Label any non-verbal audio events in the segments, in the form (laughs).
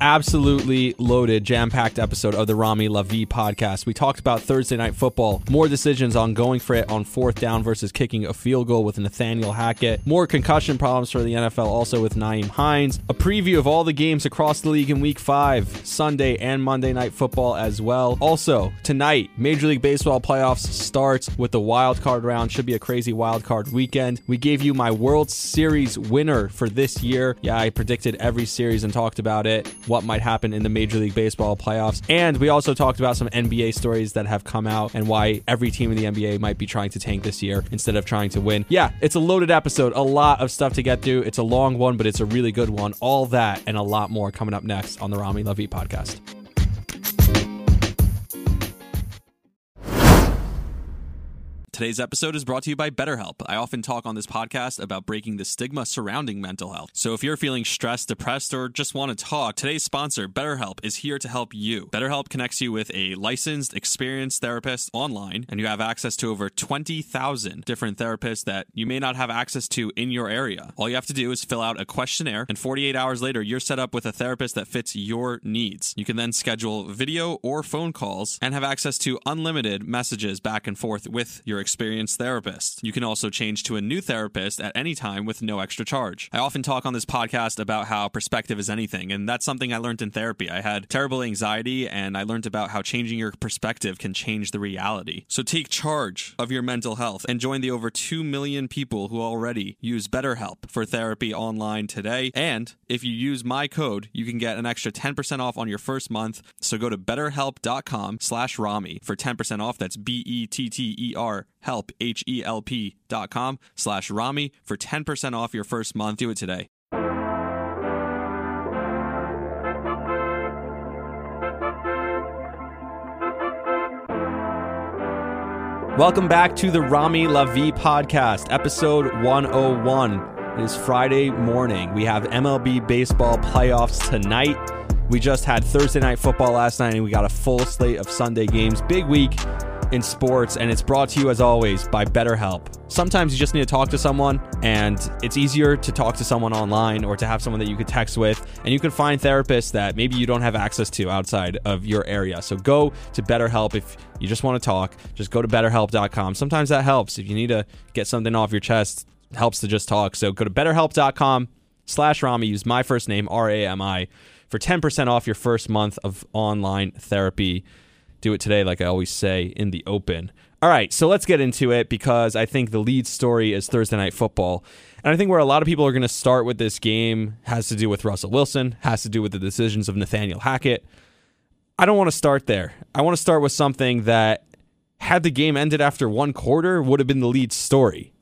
absolutely loaded, jam packed episode of the Rami Lavi podcast. We talked about Thursday night football, more decisions on going for it on fourth down versus kicking a field goal with Nathaniel Hackett, more concussion problems for the NFL also with Nyheim Hines, a preview of all the games across the league in week five, Sunday and Monday night football as well. Also, tonight, Major League Baseball playoffs starts with the wild card round. Should be a crazy wild card weekend. We gave you my World Series winner for this year. Yeah, I predicted every series and talked about it what might happen in the Major League Baseball playoffs. And we also talked about some NBA stories that have come out and why every team in the NBA might be trying to tank this year instead of trying to win. Yeah, it's a loaded episode, a lot of stuff to get through. It's a long one, but it's a really good one. All that and a lot more coming up next on the Rami Lavi podcast. Today's episode is brought to you by BetterHelp. I often talk on this podcast about breaking the stigma surrounding mental health. So if you're feeling stressed, depressed, or just want to talk, today's sponsor, BetterHelp, is here to help you. BetterHelp connects you with a licensed, experienced therapist online, and you have access to over 20,000 different therapists that you may not have access to in your area. All you have to do is fill out a questionnaire, and 48 hours later, you're set up with a therapist that fits your needs. You can then schedule video or phone calls and have access to unlimited messages back and forth with your experienced therapist. You can also change to a new therapist at any time with no extra charge. I often talk on this podcast about how perspective is anything, and that's something I learned in therapy. I had terrible anxiety, and I learned about how changing your perspective can change the reality. So take charge of your mental health and join the over 2 million people who already use BetterHelp for therapy online today. And if you use my code, you can get an extra 10% off on your first month. So go to betterhelp.com slash Rami for 10% off. That's B-E-T-T-E-R help, H-E-L-P dot com slash Rami for 10% off your first month. Do it today. Welcome back to the Rami Lavi podcast, episode 101. It is Friday morning. We have MLB baseball playoffs tonight. We just had Thursday night football last night, and we got a full slate of Sunday games. Big week in sports, and it's brought to you as always by BetterHelp. Sometimes you just need to talk to someone, and it's easier to talk to someone online or to have someone that you could text with, and you can find therapists that maybe you don't have access to outside of your area. So go to BetterHelp if you just want to talk. Just go to BetterHelp.com. Sometimes that helps if you need to get something off your chest. Helps to just talk. So go to BetterHelp.com slash Rami. Use my first name R A M I for 10% off your first month of online therapy do it today, like I always say in the open. All right, so let's get into it because I think the lead story is Thursday Night Football. And I think where a lot of people are going to start with this game has to do with Russell Wilson, has to do with the decisions of Nathaniel Hackett. I don't want to start there. I want to start with something that, had the game ended after one quarter, would have been the lead story.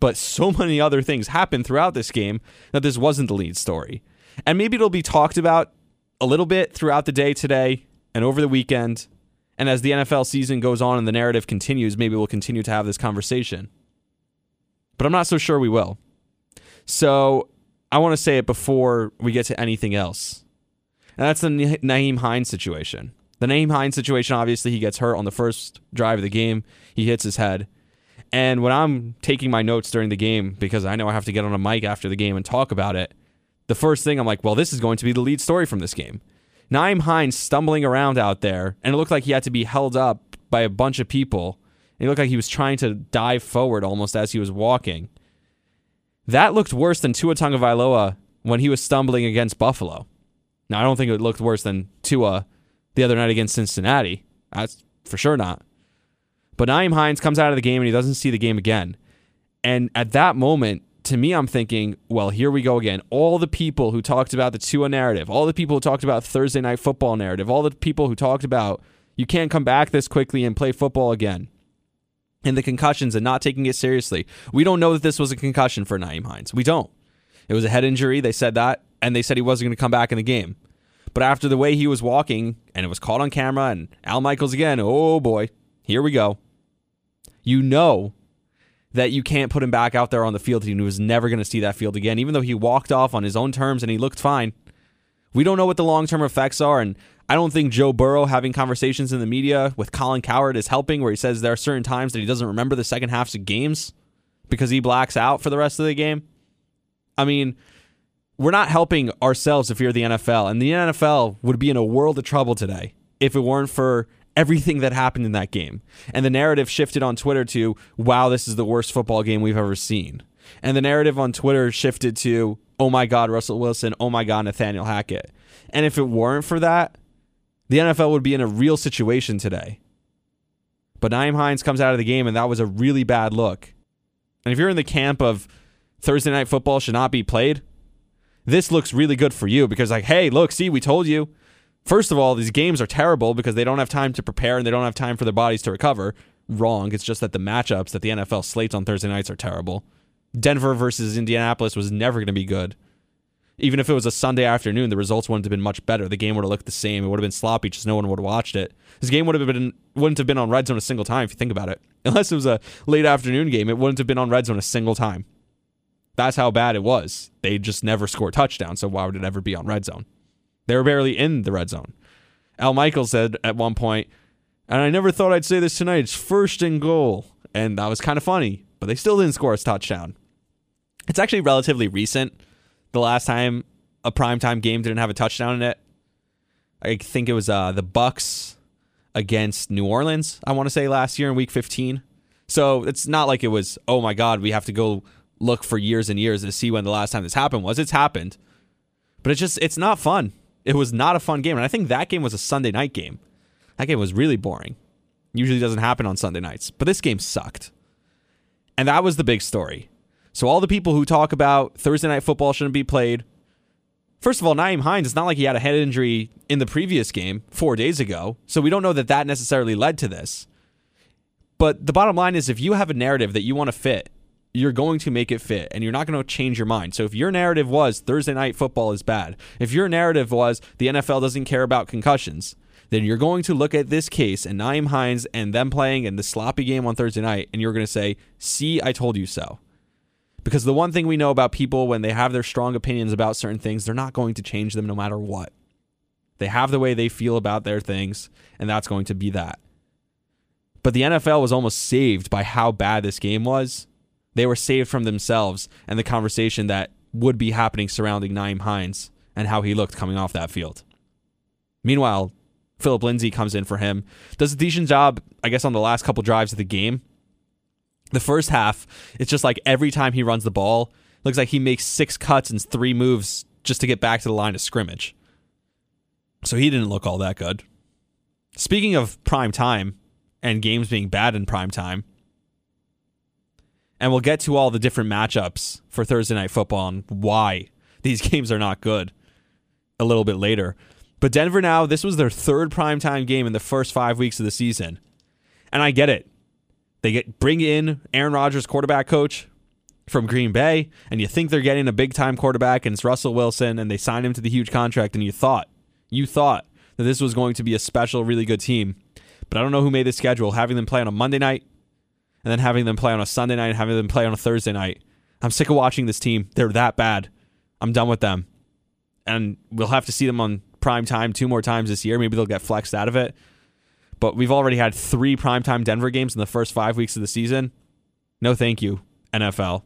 But so (laughs) many other things happened throughout this game that this wasn't the lead story. And maybe it'll be talked about a little bit throughout the day today and over the weekend and as the NFL season goes on and the narrative continues, maybe we'll continue to have this conversation. But I'm not so sure we will. So I want to say it before we get to anything else. And that's the Nyheim Hines situation. The Nyheim Hines situation, obviously, he gets hurt on the first drive of the game. He hits his head. And when I'm taking my notes during the game, because I know I have to get on a mic after the game and talk about it, the first thing I'm like, well, this is going to be the lead story from this game. Nyheim Hines stumbling around out there, and it looked like he had to be held up by a bunch of people. It looked like he was trying to dive forward almost as he was walking. That looked worse than Tua Tagovailoa when he was stumbling against Buffalo. Now, I don't think it looked worse than Tua the other night against Cincinnati. That's for sure not. But Nyheim Hines comes out of the game and he doesn't see the game again. And at that moment, to me, I'm thinking, well, here we go again. All the people who talked about the Tua narrative, all the people who talked about Thursday night football narrative, all the people who talked about you can't come back this quickly and play football again. And the concussions and not taking it seriously. We don't know that this was a concussion for Nyheim Hines. We don't. It was a head injury. They said that, and they said he wasn't going to come back in the game. But after the way he was walking, and it was caught on camera, and Al Michaels again, oh boy, here we go. You know that you can't put him back out there on the field. He was never going to see that field again, even though he walked off on his own terms and he looked fine. We don't know what the long term effects are, and I don't think Joe Burrow having conversations in the media with Colin Cowherd is helping, where he says there are certain times that he doesn't remember the second halves of games because he blacks out for the rest of the game. I mean, we're not helping ourselves if you're the NFL. And the NFL would be in a world of trouble today if it weren't for everything that happened in that game. And the narrative shifted on Twitter to, wow, this is the worst football game we've ever seen. And the narrative on Twitter shifted to, oh my God, Russell Wilson, oh my God, Nathaniel Hackett. And if it weren't for that, the NFL would be in a real situation today. But Nyheim Hines comes out of the game, and that was a really bad look. And if you're in the camp of Thursday night football should not be played, this looks really good for you because, like, hey, look, see, we told you. First of all, these games are terrible because they don't have time to prepare and they don't have time for their bodies to recover. Wrong. It's just that the matchups that the NFL slates on Thursday nights are terrible. Denver versus Indianapolis was never going to be good. Even if it was a Sunday afternoon, the results wouldn't have been much better. The game would have looked the same. It would have been sloppy, just no one would have watched it. This game would have been wouldn't have been on red zone a single time if you think about it. (laughs) Unless it was a late afternoon game, it wouldn't have been on red zone a single time. That's how bad it was. They just never score touchdowns, so why would it ever be on red zone? They were barely in the red zone. Al Michaels said at one point, and I never thought I'd say this tonight, it's first and goal. And that was kind of funny, but they still didn't score a touchdown. It's actually relatively recent. The last time a primetime game didn't have a touchdown in it. I think it was uh, the Bucs against New Orleans, I want to say last year in week 15. So it's not like it was, oh my God, we have to go look for years and years to see when the last time this happened was. It's happened. But it's just, it's not fun. It was not a fun game. And I think that game was a Sunday night game. That game was really boring. Usually doesn't happen on Sunday nights. But this game sucked. And that was the big story. So all the people who talk about Thursday night football shouldn't be played. First of all, Nyheim Hines, it's not like he had a head injury in the previous game four days ago. So we don't know that that necessarily led to this. But the bottom line is if you have a narrative that you want to fit, you're going to make it fit and you're not going to change your mind. So if your narrative was Thursday night football is bad, if your narrative was the NFL doesn't care about concussions, then you're going to look at this case and Nyheim Hines and them playing in the sloppy game on Thursday night and you're going to say, see, I told you so. Because the one thing we know about people when they have their strong opinions about certain things, they're not going to change them no matter what. They have the way they feel about their things, and that's going to be that. But the NFL was almost saved by how bad this game was. They were saved from themselves and the conversation that would be happening surrounding Nyheim Hines and how he looked coming off that field. Meanwhile, Phillip Lindsay comes in for him, does a decent job, I guess, on the last couple drives of the game the first half, it's just like every time he runs the ball, looks like he makes six cuts and three moves just to get back to the line of scrimmage. So he didn't look all that good. Speaking of prime time and games being bad in prime time, and we'll get to all the different matchups for Thursday night football and why these (laughs) games are not good a little bit later. But Denver now, this was their third primetime game in the first five weeks of the season. And I get it. They get bring in Aaron Rodgers, quarterback coach from Green Bay, and you think they're getting a big time quarterback, and it's Russell Wilson, and they sign him to the huge contract, and you thought, you thought that this was going to be a special, really good team. But I don't know who made the schedule, having them play on a Monday night, and then having them play on a Sunday night, and having them play on a Thursday night. I'm sick of watching this team. They're that bad. I'm done with them. And we'll have to see them on prime time two more times this year. Maybe they'll get flexed out of it. But we've already had three primetime Denver games in the first five weeks of the season. No, thank you, NFL.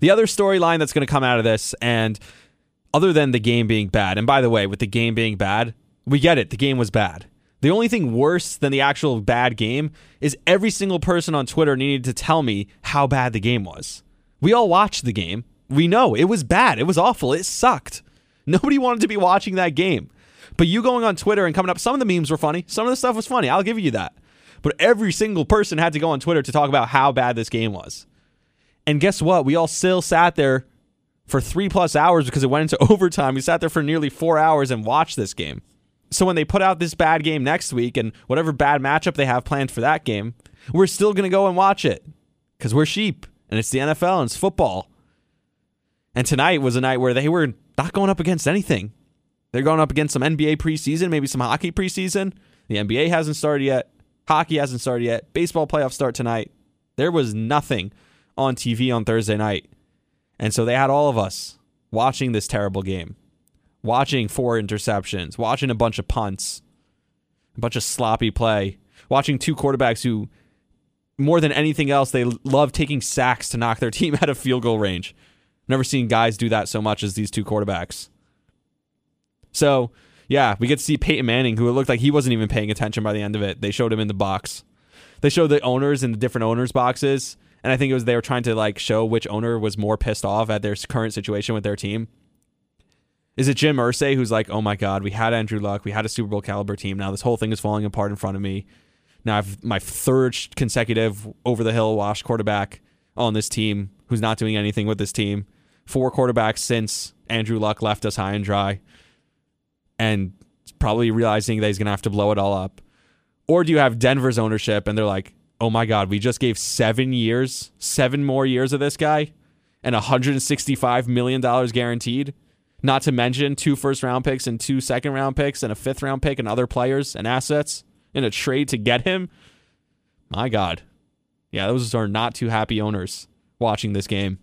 The other storyline that's going to come out of this, and other than the game being bad, and by the way, with the game being bad, we get it. The game was bad. The only thing worse than the actual bad game is every single person on Twitter needed to tell me how bad the game was. We all watched the game. We know it was bad. It was awful. It sucked. Nobody wanted to be watching that game. But you going on Twitter and coming up, some of the memes were funny. Some of the stuff was funny. I'll give you that. But every single person had to go on Twitter to talk about how bad this game was. And guess what? We all still sat there for three plus hours because it went into (laughs) overtime. We sat there for nearly four hours and watched this game. So when they put out this bad game next week and whatever bad matchup they have planned for that game, we're still going to go and watch it because we're sheep and it's the NFL and it's football. And tonight was a night where they were not going up against anything. They're going up against some NBA preseason, maybe some hockey preseason. The NBA hasn't started yet. Hockey hasn't started yet. Baseball playoffs start tonight. There was nothing on TV on Thursday night. And so they had all of us watching this terrible game, watching four interceptions, watching a bunch of punts, a bunch of sloppy play, watching two quarterbacks who, more than anything else, they love taking sacks to knock their (laughs) team out of field goal range. Never seen guys do that so much as these two quarterbacks. So, yeah, we get to see Peyton Manning, who it looked like he wasn't even paying attention by the end of it. They showed him in the box. They showed the owners in the different owners' boxes, and I think it was they were trying to like show which owner was more pissed off at their current situation with their team. Is it Jim Irsay who's like, oh my God, we had Andrew Luck, we had a Super Bowl caliber team. Now this whole thing is falling apart in front of me. Now I've my third consecutive over the hill wash quarterback on this team who's not doing anything with this team. Four quarterbacks since Andrew Luck left us high and dry. And probably realizing that he's going to have to blow it all up. Or do you have Denver's ownership and they're like, oh my God, we just gave seven years, seven more years of this guy and $165 million guaranteed? Not to mention two first round picks and two second round picks and a fifth round pick and other players and assets in a trade to get him. My God. Yeah, those are not too happy owners watching this game.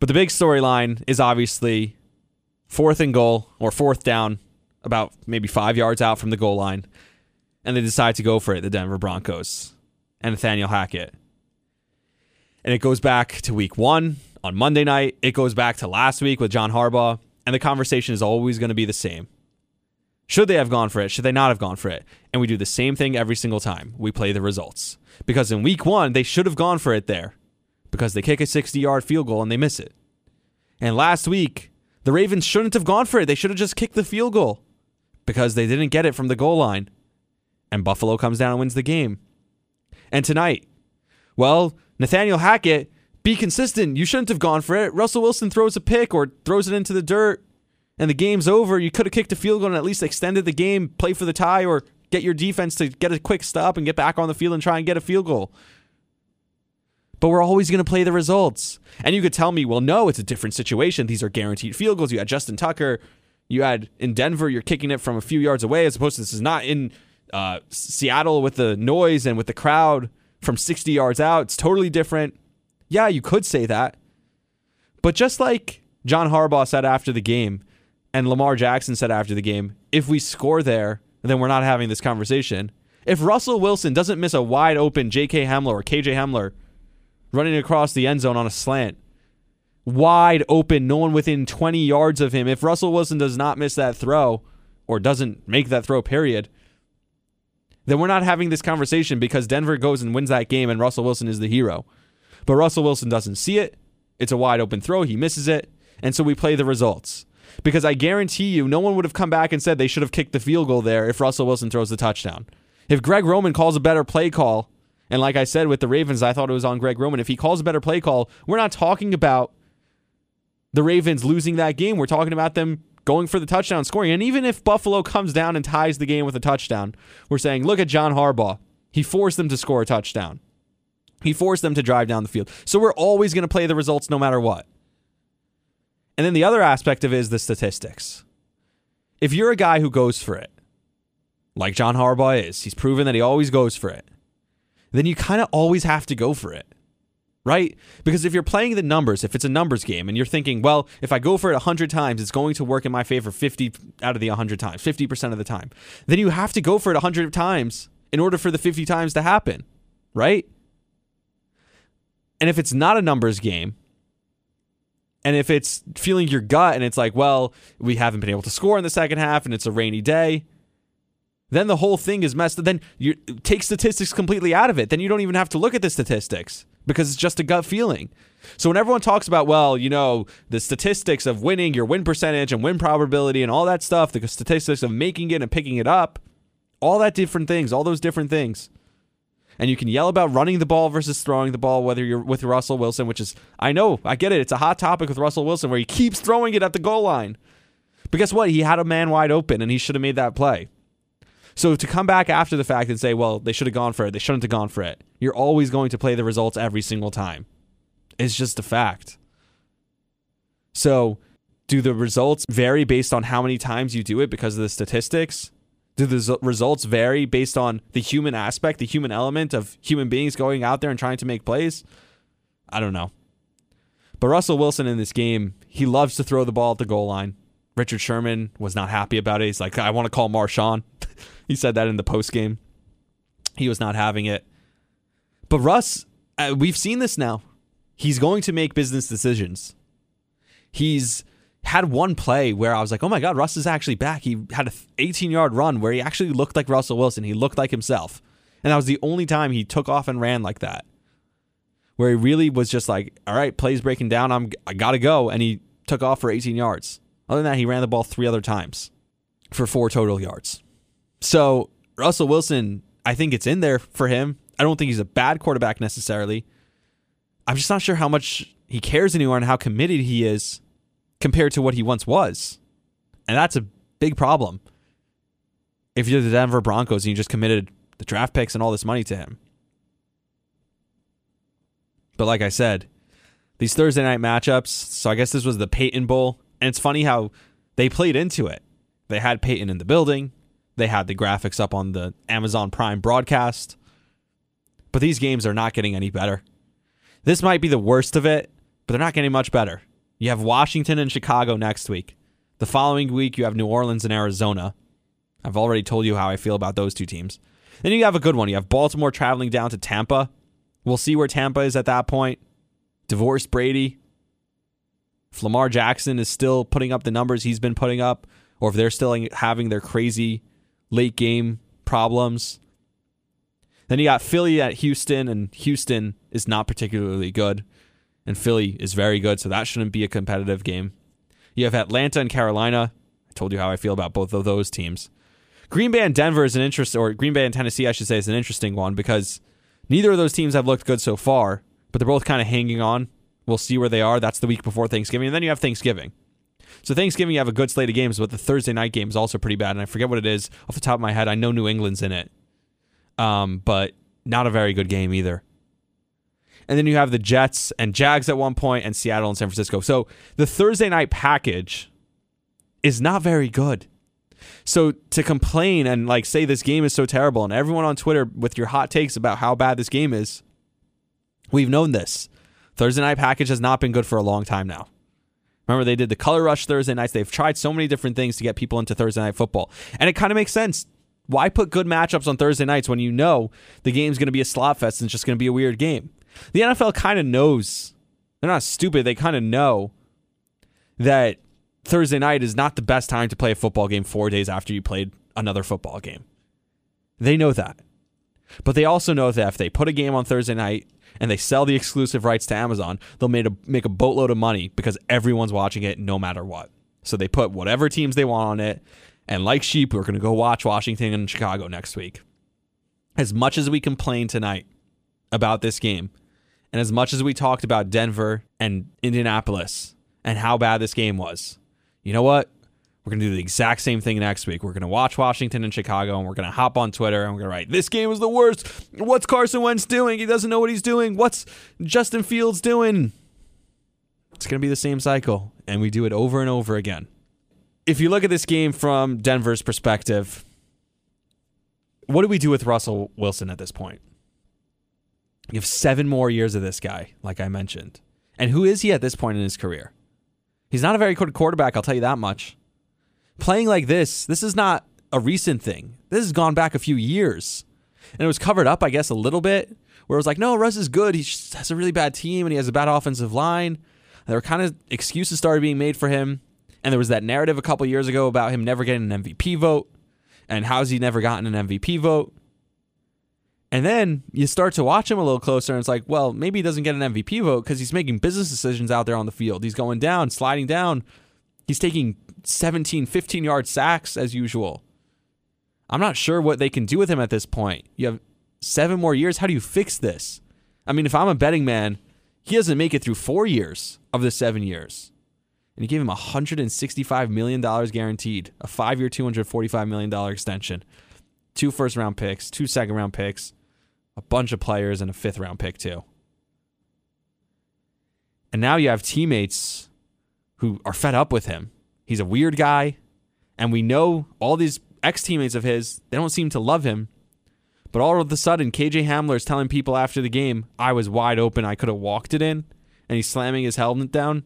But the big storyline is obviously fourth and goal or fourth down, about maybe five yards out from the goal line. And they decide to go for it, the Denver Broncos and Nathaniel Hackett. And it goes back to week one on Monday night. It goes back to last week with John Harbaugh. And the conversation is always going to be the same. Should they have gone for it? Should they not have gone for it? And we do the same thing every single time. We play the results. Because in week one, they should have gone for it there because they kick a 60 yard field goal and they miss it. And last week, the Ravens shouldn't have gone for it. They should have just kicked the field goal because they didn't get it from the goal line. And Buffalo comes down and wins the game. And tonight, well, Nathaniel Hackett, be consistent. You shouldn't have gone for it. Russell Wilson throws a pick or throws it into the dirt and the game's over. You could have kicked a field goal and at least extended the game, play for the tie, or get your defense to get a quick stop and get back on the field and try and get a field goal. But we're always going to play the results. And you could tell me, well, no, it's a different situation. These are guaranteed field goals. You had Justin Tucker. You had in Denver, you're kicking it from a few yards away, as opposed to this is not in uh, Seattle with the noise and with the crowd from 60 yards out. It's totally different. Yeah, you could say that. But just like John Harbaugh said after the game, and Lamar Jackson said after the game, if we score there, then we're not having this conversation. If Russell Wilson doesn't miss a wide open J.K. Hamler or K.J. Hamler running across the end zone on a slant, wide open, no one within 20 yards of him, if Russell Wilson does not miss that throw or doesn't make that throw, period, then we're not having this conversation because Denver goes and wins that game and Russell Wilson is the hero. But Russell Wilson doesn't see it. It's a wide open throw. He misses it. And so we play the results because I guarantee you, no one would have come back and said they should have kicked the field goal there if Russell Wilson throws the touchdown. If Greg Roman calls a better play call, and like I said with the Ravens, I thought it was on Greg Roman. If he calls a better play call, we're not talking about the Ravens losing that game. We're talking about them going for the touchdown scoring. And even if Buffalo comes down and ties the game with a touchdown, we're saying, look at John Harbaugh. He forced them to score a touchdown. He forced them to drive down the field. So we're always going to play the results no matter what. And then the other aspect of it is the statistics. If you're a guy who goes for it, like John Harbaugh is, he's proven that he always goes for it, then you kind of always have to go for it. Right? Because if you're playing the numbers, if it's a numbers game and you're thinking, well, if I go for it 100 times, it's going to work in my favor 50 out of the 100 times, 50% of the time, then you have to go for it 100 times in order for the 50 times to happen. Right? And if it's not a numbers game, and if it's feeling your gut and it's like, well, we haven't been able to score in the second half and it's a rainy day, then the whole thing is messed up. Then you take statistics completely out of it. Then you don't even have to look at the statistics because it's just a gut feeling. So when everyone talks about, well, you know, the statistics of winning, your win percentage and win probability and all that stuff, the statistics of making it and picking it up, all that different things, all those different things and you can yell about running the ball versus throwing the ball, whether you're with Russell Wilson, which is, I know, I get it. It's a hot topic with Russell Wilson where he keeps throwing it at the goal line. But guess what? He had a man wide open and he should have made that play. So to come back after the fact and say, well, they should have gone for it, they shouldn't have gone for it, you're always going to play the results every single time. It's just a fact. So do the results vary based on how many times you do it because of the statistics? Do the results vary based on the human aspect, the human element of human beings going out there and trying to make plays? I don't know. But Russell Wilson in this game, he loves to throw the ball at the goal line. Richard Sherman was not happy about it. He's like, I want to call Marshawn. (laughs) he said that in the post game. He was not having it. But Russ, uh, we've seen this now. he's going to make business decisions. He's had one play where I was like, oh my God, Russ is actually back. He had an 18 yard run where he actually looked like Russell Wilson. He looked like himself. And that was the only time he took off and ran like that. Where he really was just like, all right, plays breaking down. I'm I gotta go. And he took off for 18 yards. Other than that, he ran the ball three other times for four total yards. So Russell Wilson, I think it's in there for him. I don't think he's a bad quarterback necessarily. I'm just not sure how much he cares anymore and how committed he is compared to what he once was. And that's a big problem. If you're the Denver Broncos and you just committed the draft picks and all this money to him. But like I said, these Thursday night matchups, so I guess this was the Peyton Bowl. And it's funny how they played into it. They had Peyton in the building, they had the graphics up on the Amazon Prime broadcast. But these games are not getting any better. This might be the worst of it, but they're not getting much better. You have Washington and Chicago next week. The following week, you have New Orleans and Arizona. I've already told you how I feel about those two teams. Then you have a good one. You have Baltimore traveling down to Tampa. We'll see where Tampa is at that point. Divorced Brady. If Lamar Jackson is still putting up the numbers he's been putting up, or if they're still having their crazy late game problems. Then you got Philly at Houston, and Houston is not particularly good and Philly is very good, so that shouldn't be a competitive game. You have Atlanta and Carolina. I told you how I feel about both of those teams. Green Bay and Denver is an interest, or Green Bay and Tennessee, I should say, is an interesting one because neither of those teams have looked good so far, but they're both kind of hanging on. We'll see where they are. That's the week before Thanksgiving, and then you have Thanksgiving. So Thanksgiving, you have a good slate of games, but the Thursday night game is also pretty bad, and I forget what it is off the top of my head. I know New England's in it, um, but not a very good game either. And then you have the Jets and Jags at one point and Seattle and San Francisco. So the Thursday night package is not very good. So to complain and like say this game is so terrible and everyone on Twitter with your hot takes about how bad this game is, we've known this. Thursday night package has not been good for a long time now. Remember, they did the color rush Thursday nights. They've tried so many different things to get people into Thursday night football. And it kind of makes sense. Why put good matchups on Thursday nights when you know the game's going to be a slot fest and it's just going to be a weird game? The NFL kind of knows. They're not stupid. They kind of know that Thursday night is not the best time to play a football game four days after you played another football game. They know that. But they also know that if they put a game on Thursday night and they sell the exclusive rights to Amazon, they'll make a, make a boatload of money because everyone's watching it no matter what. So they put whatever teams they want on it. And like sheep, we're going to go watch Washington and Chicago next week. As much as we complain tonight about this game, and as much as we talked about Denver and Indianapolis and how bad this game was, you know what? We're going to do the exact same thing next week. We're going to watch Washington and Chicago and we're going to hop on Twitter and we're going to write, This game was the worst. What's Carson Wentz doing? He doesn't know what he's doing. What's Justin Fields doing? It's going to be the same cycle. And we do it over and over again. If you look at this game from Denver's perspective, what do we do with Russell Wilson at this point? You have seven more years of this guy, like I mentioned. And who is he at this point in his career? He's not a very good quarterback, I'll tell you that much. Playing like this, this is not a recent thing. This has gone back a few years. And it was covered up, I guess, a little bit, where it was like, no, Russ is good. He has a really bad team and he has a bad offensive line. And there were kind of excuses started being made for him. And there was that narrative a couple years ago about him never getting an MVP vote. And how's he never gotten an MVP vote? And then you start to watch him a little closer, and it's like, well, maybe he doesn't get an MVP vote because he's making business decisions out there on the field. He's going down, sliding down. He's taking 17, 15 yard sacks as usual. I'm not sure what they can do with him at this point. You have seven more years. How do you fix this? I mean, if I'm a betting man, he doesn't make it through four years of the seven years. And he gave him $165 million guaranteed, a five year, $245 million extension, two first round picks, two second round picks, a bunch of players and a fifth round pick too. And now you have teammates who are fed up with him. He's a weird guy, and we know all these ex teammates of his, they don't seem to love him. But all of a sudden, KJ Hamler is telling people after the game, I was wide open, I could have walked it in, and he's slamming his helmet down.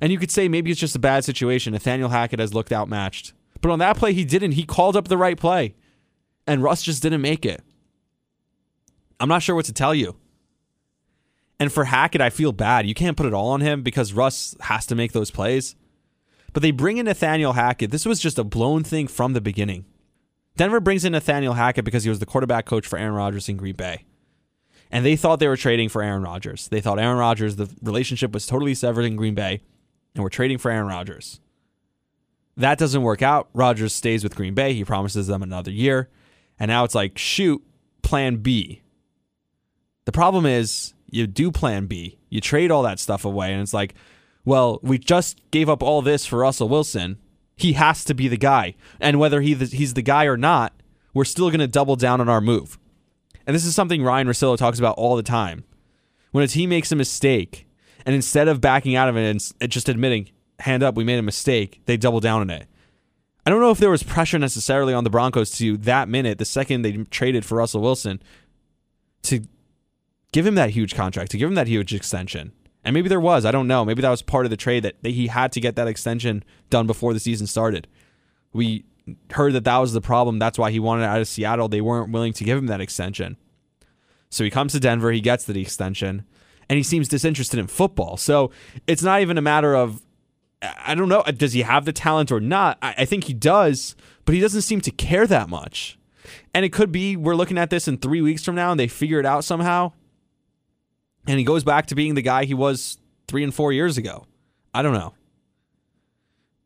And you could say maybe it's just a bad situation. Nathaniel Hackett has looked outmatched. But on that play, he didn't. He called up the right play, and Russ just didn't make it. I'm not sure what to tell you. And for Hackett, I feel bad. You can't put it all on him because Russ has to make those plays. But they bring in Nathaniel Hackett. This was just a blown thing from the beginning. Denver brings in Nathaniel Hackett because he was the quarterback coach for Aaron Rodgers in Green Bay. And they thought they were trading for Aaron Rodgers. They thought Aaron Rodgers, the relationship was totally severed in Green Bay, and we're trading for Aaron Rodgers. That doesn't work out. Rodgers stays with Green Bay. He promises them another year. And now it's like, shoot, plan B. The problem is you do plan B. You trade all that stuff away, and it's like, well, we just gave up all this for Russell Wilson. He has to be the guy. And whether he he's the guy or not, we're still going to double down on our move. And this is something Ryan Russillo talks about all the time. When a team makes a mistake, and instead of backing out of it and just admitting, hand up, we made a mistake, they double down on it. I don't know if there was pressure necessarily on the Broncos to that minute, the second they traded for Russell Wilson, to give him that huge contract, to give him that huge extension. And maybe there was. I don't know. Maybe that was part of the trade that he had to get that extension done before the season started. We heard that that was the problem. That's why he wanted out of Seattle. They weren't willing to give him that extension. So he comes to Denver, he gets the extension, and he seems disinterested in football. So it's not even a matter of, I don't know, does he have the talent or not? I, think he does, but he doesn't seem to care that much. And it could be we're looking at this in three weeks from now and they figure it out somehow and he goes back to being the guy he was three and four years ago. I don't know.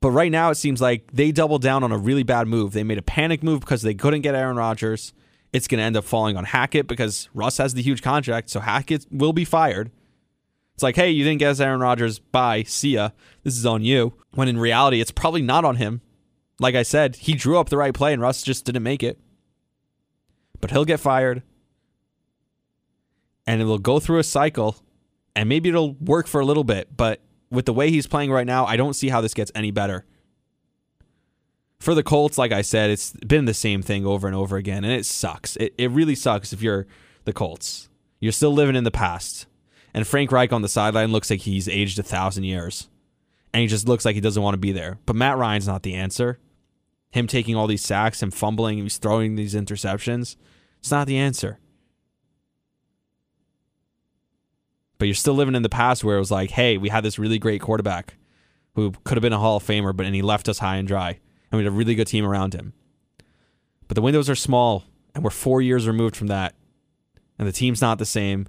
But right now, it seems like they doubled down on a really bad move. They made a panic move because they couldn't get Aaron Rodgers. It's going to end up falling on Hackett because Russ has the huge contract, so Hackett will be fired. It's like, hey, you didn't get us Aaron Rodgers. Bye. See ya. This is on you. When in reality, it's probably not on him. Like I said, he drew up the right play and Russ just didn't make it. But he'll get fired and it will go through a cycle and maybe it'll work for a little bit, but with the way he's playing right now, I don't see how this gets any better. For the Colts, like I said, it's been the same thing over and over again, and it sucks. It, it really sucks if you're the Colts. You're still living in the past. And Frank Reich on the sideline looks like he's aged a thousand years. And he just looks like he doesn't want to be there. But Matt Ryan's not the answer. Him taking all these sacks, him fumbling, he's throwing these interceptions. It's not the answer. But you're still living in the past where it was like, hey, we had this really great quarterback who could have been a Hall of Famer, but and he left us high and dry, and we had a really good team around him. But the windows are small, and we're four years removed from that, and the team's not the same,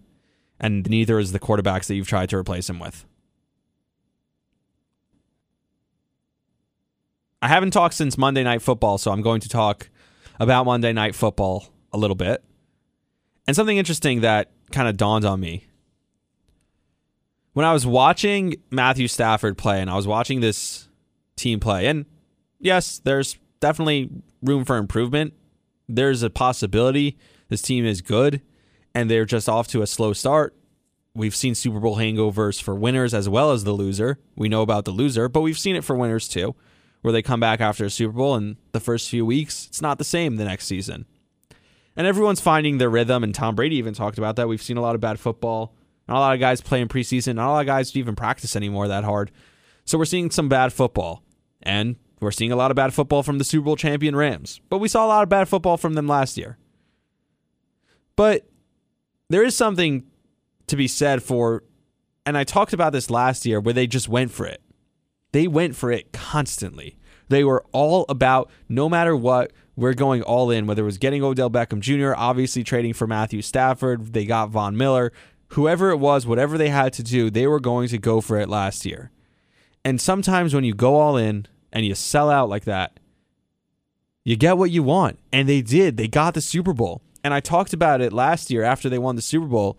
and neither is the quarterbacks that you've tried to replace him with. I haven't talked since Monday Night Football, so I'm going to talk about Monday Night Football a little bit. And something interesting that kind of dawned on me when I was watching Matthew Stafford play and I was watching this team play, and yes, there's definitely room for improvement. There's a possibility this team is good and they're just off to a slow start. We've seen Super Bowl hangovers for winners as well as the loser. We know about the loser, but we've seen it for winners too, where they come back after a Super Bowl and the first few weeks, it's not the same the next season. And everyone's finding their rhythm, and Tom Brady even talked about that. We've seen a lot of bad football not a lot of guys play in preseason. Not a lot of guys even practice anymore that hard. So we're seeing some bad football. And we're seeing a lot of bad football from the Super Bowl champion Rams. But we saw a lot of bad football from them last year. But there is something to be said for, and I talked about this last year where they just went for it. They went for it constantly. They were all about no matter what, we're going all in, whether it was getting Odell Beckham Jr., obviously trading for Matthew Stafford, they got Von Miller, whoever it was, whatever they had to do, they were going to go for it last year. And sometimes when you go all in and you sell out like that, you get what you want. And they did. They got the Super Bowl. And I talked about it last year after they won the Super Bowl.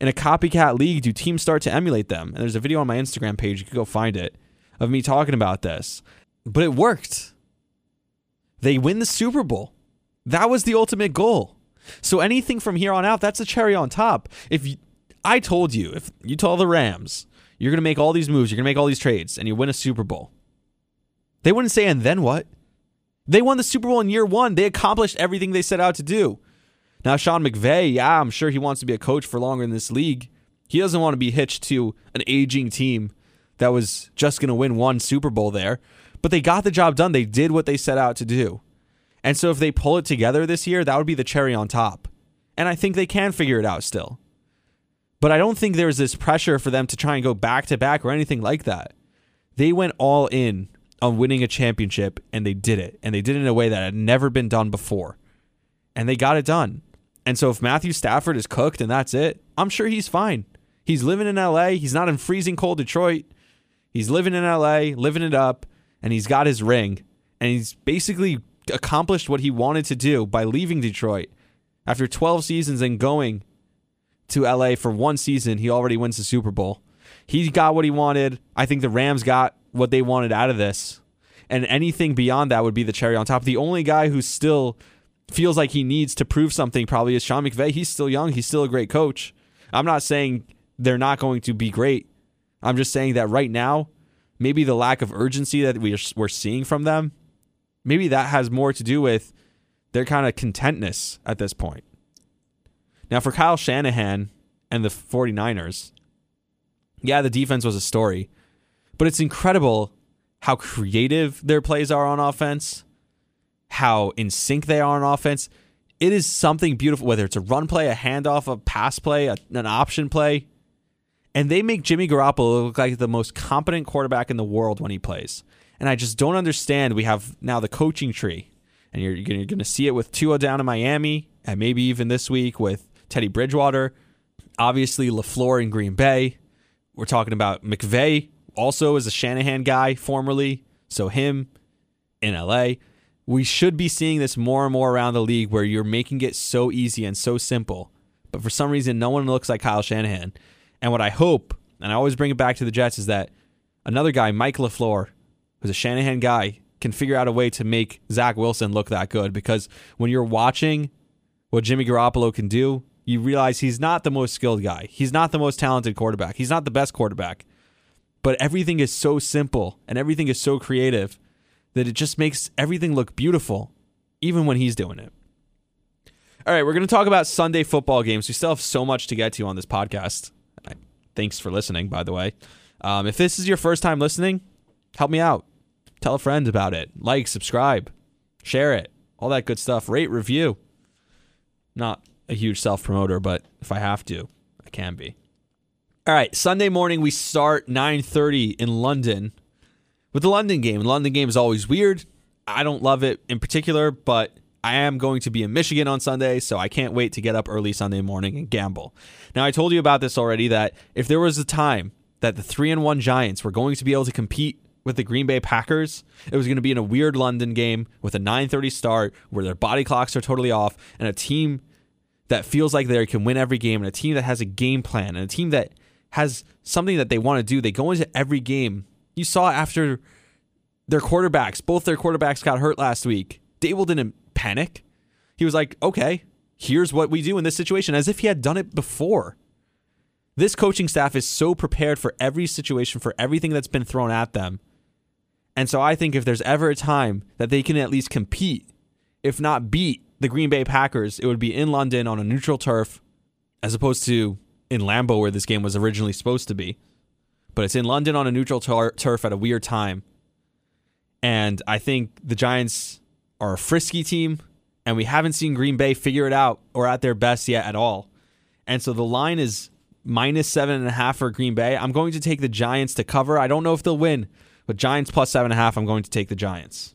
In a copycat league, do teams start to emulate them? And there's a video on my Instagram page, you can go find it, of me talking about this. But it worked. They win the Super Bowl. That was the ultimate goal. So anything from here on out, that's a cherry on top. If I told you, if you told the Rams, you're going to make all these moves, you're going to make all these trades, and you win a Super Bowl, they wouldn't say, and then what? They won the Super Bowl in year one. They accomplished everything they set out to do. Now, Sean McVay, yeah, I'm sure he wants to be a coach for longer in this league. He doesn't want to be hitched to an aging team that was just going to win one Super Bowl there. But they got the job done. They did what they set out to do. And so if they pull it together this year, that would be the cherry on top. And I think they can figure it out still. But I don't think there's this pressure for them to try and go back to back or anything like that. They went all in on winning a championship and they did it. And they did it in a way that had never been done before. And they got it done. And so if Matthew Stafford is cooked and that's it, I'm sure he's fine. He's living in LA. He's not in freezing cold Detroit. He's living in LA, living it up, and he's got his ring. And he's basically accomplished what he wanted to do by leaving Detroit. After 12 seasons and going to LA for one season, he already wins the Super Bowl. He got what he wanted. I think the Rams got what they wanted out of this. And anything beyond that would be the cherry on top. The only guy who still feels like he needs to prove something probably is Sean McVay. He's still young. He's still a great coach. I'm not saying they're not going to be great. I'm just saying that right now, maybe the lack of urgency that we we're seeing from them, maybe that has more to do with their kind of contentness at this point. Now, for Kyle Shanahan and the 49ers, yeah, the defense was a story, but it's incredible how creative their plays are on offense, how in sync they are on offense. It is something beautiful, whether it's a run play, a handoff, a pass play, a, an option play. And they make Jimmy Garoppolo look like the most competent quarterback in the world when he plays. And I just don't understand. We have now the coaching tree, and you're, you're going to see it with Tua down in Miami, and maybe even this week with Teddy Bridgewater. Obviously, LaFleur in Green Bay. We're talking about McVay, also as a Shanahan guy formerly. So him in LA. We should be seeing this more and more around the league where you're making it so easy and so simple. But for some reason, no one looks like Kyle Shanahan. And what I hope, and I always bring it back to the Jets, is that another guy, Mike LaFleur, who's a Shanahan guy, can figure out a way to make Zach Wilson look that good. Because when you're watching what Jimmy Garoppolo can do, you realize he's not the most skilled guy. He's not the most talented quarterback. He's not the best quarterback. But everything is so simple and everything is so creative that it just makes everything look beautiful, even when he's doing it. All right, we're going to talk about Sunday football games. We still have so much to get to on this podcast. Thanks for listening, by the way. Um, if this is your first time listening, help me out. Tell a friend about it. Like, subscribe, share it, all that good stuff. Rate, review. Not a huge self promoter, but if I have to, I can be. All right, Sunday morning we start 9:30 in London with the London game. The London game is always weird. I don't love it in particular, but I am going to be in Michigan on Sunday, so I can't wait to get up early Sunday morning and gamble. Now, I told you about this already that if there was a time that the 3 and 1 Giants were going to be able to compete with the Green Bay Packers, it was going to be in a weird London game with a 9:30 start where their body clocks are totally off and a team that feels like they can win every game and a team that has a game plan and a team that has something that they want to do. They go into every game. You saw after their quarterbacks, both their quarterbacks got hurt last week. Daboll didn't panic. He was like, okay, here's what we do in this situation, as if he had done it before. This coaching staff is so prepared for every situation, for everything that's been thrown at them. And so I think if there's ever a time that they can at least compete, if not beat the Green Bay Packers, it would be in London on a neutral turf, as opposed to in Lambeau where this game was originally supposed to be. But it's in London on a neutral tur- turf at a weird time. And I think the Giants are a frisky team, and we haven't seen Green Bay figure it out or at their best yet at all. And so the line is minus seven and a half for Green Bay. I'm going to take the Giants to cover. I don't know if they'll win, but Giants plus seven and a half, I'm going to take the Giants.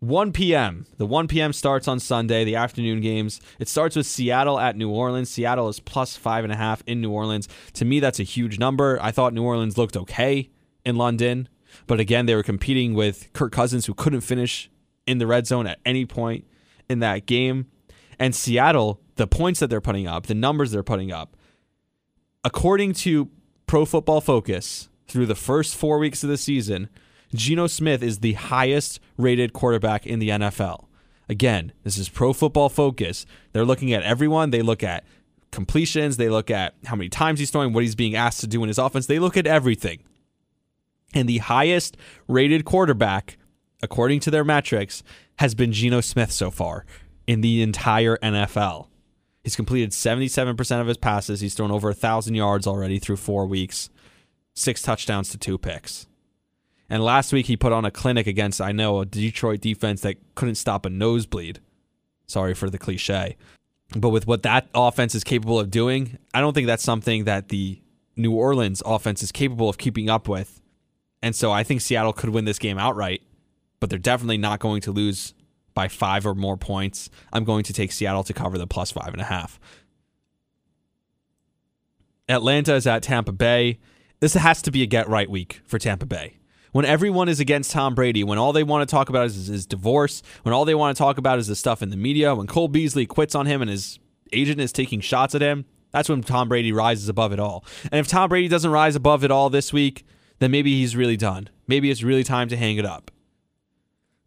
1 p.m. The 1 p.m. starts on Sunday, the afternoon games. It starts with Seattle at New Orleans. Seattle is plus five and a half in New Orleans. To me, that's a huge number. I thought New Orleans looked okay in London, but again, they were competing with Kirk Cousins, who couldn't finish in the red zone at any point in that game. And Seattle, the points that they're putting up, the numbers they're putting up, according to Pro Football Focus, through the first four weeks of the season, Geno Smith is the highest rated quarterback in the NFL. Again, this is pro football focus. They're looking at everyone. They look at completions. They look at how many times he's throwing, what he's being asked to do in his offense. They look at everything. And the highest rated quarterback, according to their metrics, has been Geno Smith so far in the entire NFL. He's completed 77% of his passes. He's thrown over 1,000 yards already through four weeks, six touchdowns to two picks. And last week he put on a clinic against, I know, a Detroit defense that couldn't stop a nosebleed. Sorry for the cliche. But with what that offense is capable of doing, I don't think that's something that the New Orleans offense is capable of keeping up with. And so I think Seattle could win this game outright, but they're definitely not going to lose by five or more points. I'm going to take Seattle to cover the plus five and a half. Atlanta is at Tampa Bay. This has to be a get right week for Tampa Bay. When everyone is against Tom Brady, when all they want to talk about is his divorce, when all they want to talk about is the stuff in the media, when Cole Beasley quits on him and his agent is taking shots at him, that's when Tom Brady rises above it all. And if Tom Brady doesn't rise above it all this week, then maybe he's really done. Maybe it's really time to hang it up.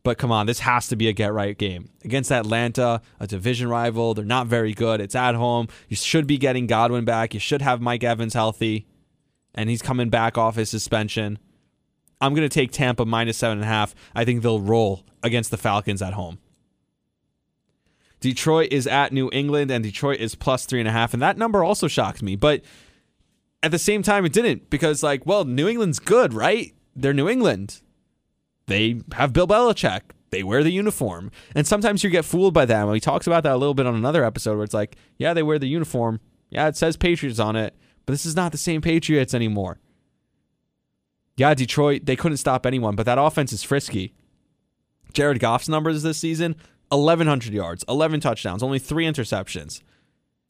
But come on, this has to be a get right game. Against Atlanta, a division rival, they're not very good. It's at home. You should be getting Godwin back. You should have Mike Evans healthy. And he's coming back off his suspension. I'm going to take Tampa minus seven and a half. I think they'll roll against the Falcons at home. Detroit is at New England, and Detroit is plus three and a half. And that number also shocked me. But at the same time, it didn't because, like, well, New England's good, right? They're New England. They have Bill Belichick. They wear the uniform. And sometimes you get fooled by that. And we talked about that a little bit on another episode where it's like, yeah, they wear the uniform. Yeah, it says Patriots on it, but this is not the same Patriots anymore. Yeah, Detroit, they couldn't stop anyone, but that offense is frisky. Jared Goff's numbers this season 1,100 yards, 11 touchdowns, only three interceptions.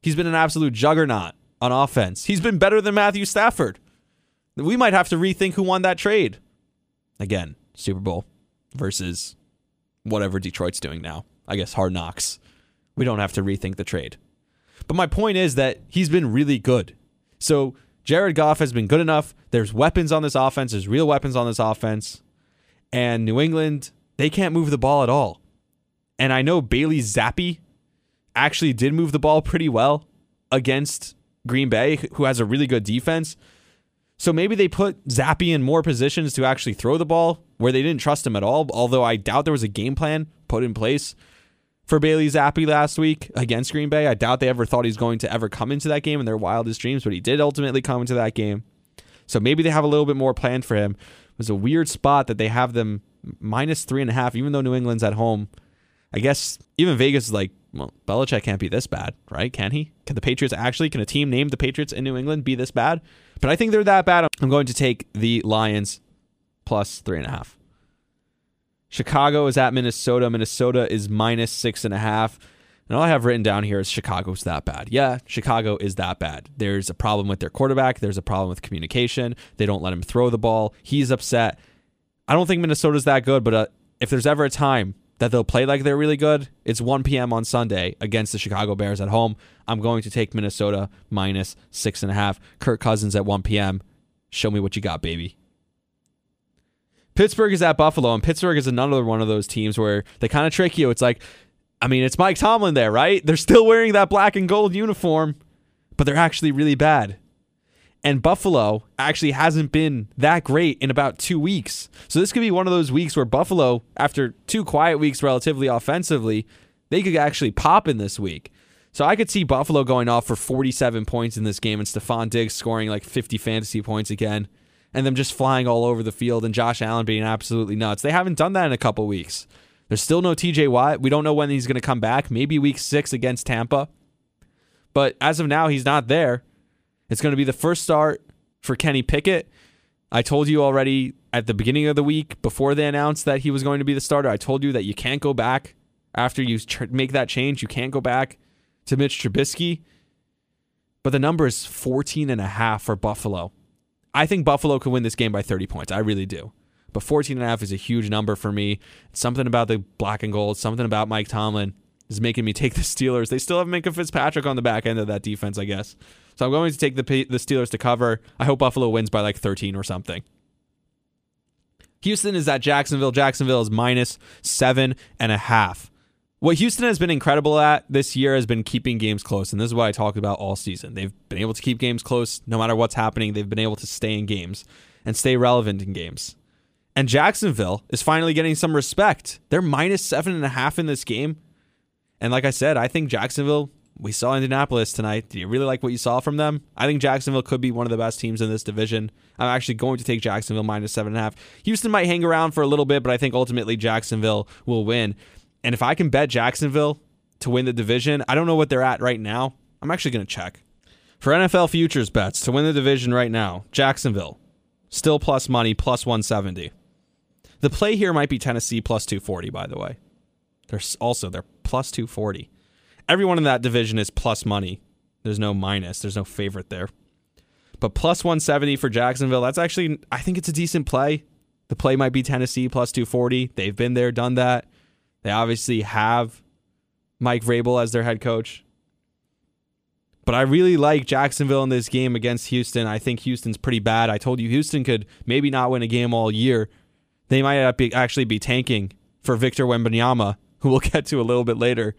He's been an absolute juggernaut on offense. He's been better than Matthew Stafford. We might have to rethink who won that trade. Again, Super Bowl versus whatever Detroit's doing now. I guess hard knocks. We don't have to rethink the trade. But my point is that he's been really good. So Jared Goff has been good enough. There's weapons on this offense, there's real weapons on this offense. And New England, they can't move the ball at all. And I know Bailey Zappe actually did move the ball pretty well against Green Bay, who has a really good defense. So maybe they put Zappe in more positions to actually throw the ball where they didn't trust him at all. Although I doubt there was a game plan put in place for Bailey Zappe last week against Green Bay. I doubt they ever thought he's going to ever come into that game in their wildest dreams, but he did ultimately come into that game. So maybe they have a little bit more planned for him. It was a weird spot that they have them minus three and a half, even though New England's at home. I guess even Vegas is like, well, Belichick can't be this bad, right? Can he? Can the Patriots actually, can a team named the Patriots in New England be this bad? But I think they're that bad. I'm going to take the Lions plus three and a half. Chicago is at Minnesota. Minnesota is minus six and a half. And all I have written down here is Chicago's that bad. Yeah, Chicago is that bad. There's a problem with their quarterback. There's a problem with communication. They don't let him throw the ball. He's upset. I don't think Minnesota's that good, but uh, if there's ever a time that they'll play like they're really good, it's 1 p.m. on Sunday against the Chicago Bears at home. I'm going to take Minnesota minus six and a half. Kirk Cousins at 1 p.m. Show me what you got, baby. Pittsburgh is at Buffalo, and Pittsburgh is another one of those teams where they kind of trick you. It's like, I mean, it's Mike Tomlin there, right? They're still wearing that black and gold uniform, but they're actually really bad. And Buffalo actually hasn't been that great in about two weeks. So this could be one of those weeks where Buffalo, after two quiet weeks relatively offensively, they could actually pop in this week. So I could see Buffalo going off for 47 points in this game and Stefon Diggs scoring like 50 fantasy points again and them just flying all over the field and Josh Allen being absolutely nuts. They haven't done that in a couple weeks. There's still no TJ Watt. We don't know when he's going to come back. Maybe week six against Tampa. But as of now, he's not there. It's going to be the first start for Kenny Pickett. I told you already at the beginning of the week before they announced that he was going to be the starter. I told you that you can't go back after you make that change. You can't go back to Mitch Trubisky. But the number is 14 and a half for Buffalo. I think Buffalo could win this game by 30 points. I really do. But 14 and a half is a huge number for me. Something about the black and gold, something about Mike Tomlin is making me (laughs) take the Steelers. They still have Minkah Fitzpatrick on the back end of that defense, I guess. So I'm going to take the the Steelers to cover. I hope Buffalo wins by like 13 or something. Houston is at Jacksonville. Jacksonville is minus seven and a half. What Houston has been incredible at this year has been keeping games close, and this is what I talked about all season. They've been able to keep games close no matter what's happening. They've been able to stay in games and stay relevant in games. And Jacksonville is finally getting some respect. They're minus seven and a half in this game. And like I said, I think Jacksonville we saw Indianapolis tonight. Do you really like what you saw from them? I think Jacksonville could be one of the best teams in this division. I'm actually going to take Jacksonville minus seven and a half. Houston might hang around for a little bit, but I think ultimately Jacksonville will win. And if I can bet Jacksonville to win the division. I don't know what they're at right now. I'm actually going to check. For NFL futures bets to win the division right now, Jacksonville, still plus money, plus 170. The play here might be Tennessee plus 240, by the way. There's also they're plus 240. Everyone in that division is plus money. There's no minus. There's no favorite there. But plus 170 for Jacksonville, that's actually I think it's a decent play. The play might be Tennessee plus 240. They've been there, done that. They obviously have Mike Vrabel as their head coach. But I really like Jacksonville in this game against Houston. I think Houston's pretty bad. I told you Houston could maybe not win a game all year. They might actually be tanking for Victor Wembanyama, who we'll (laughs) get to a little bit later.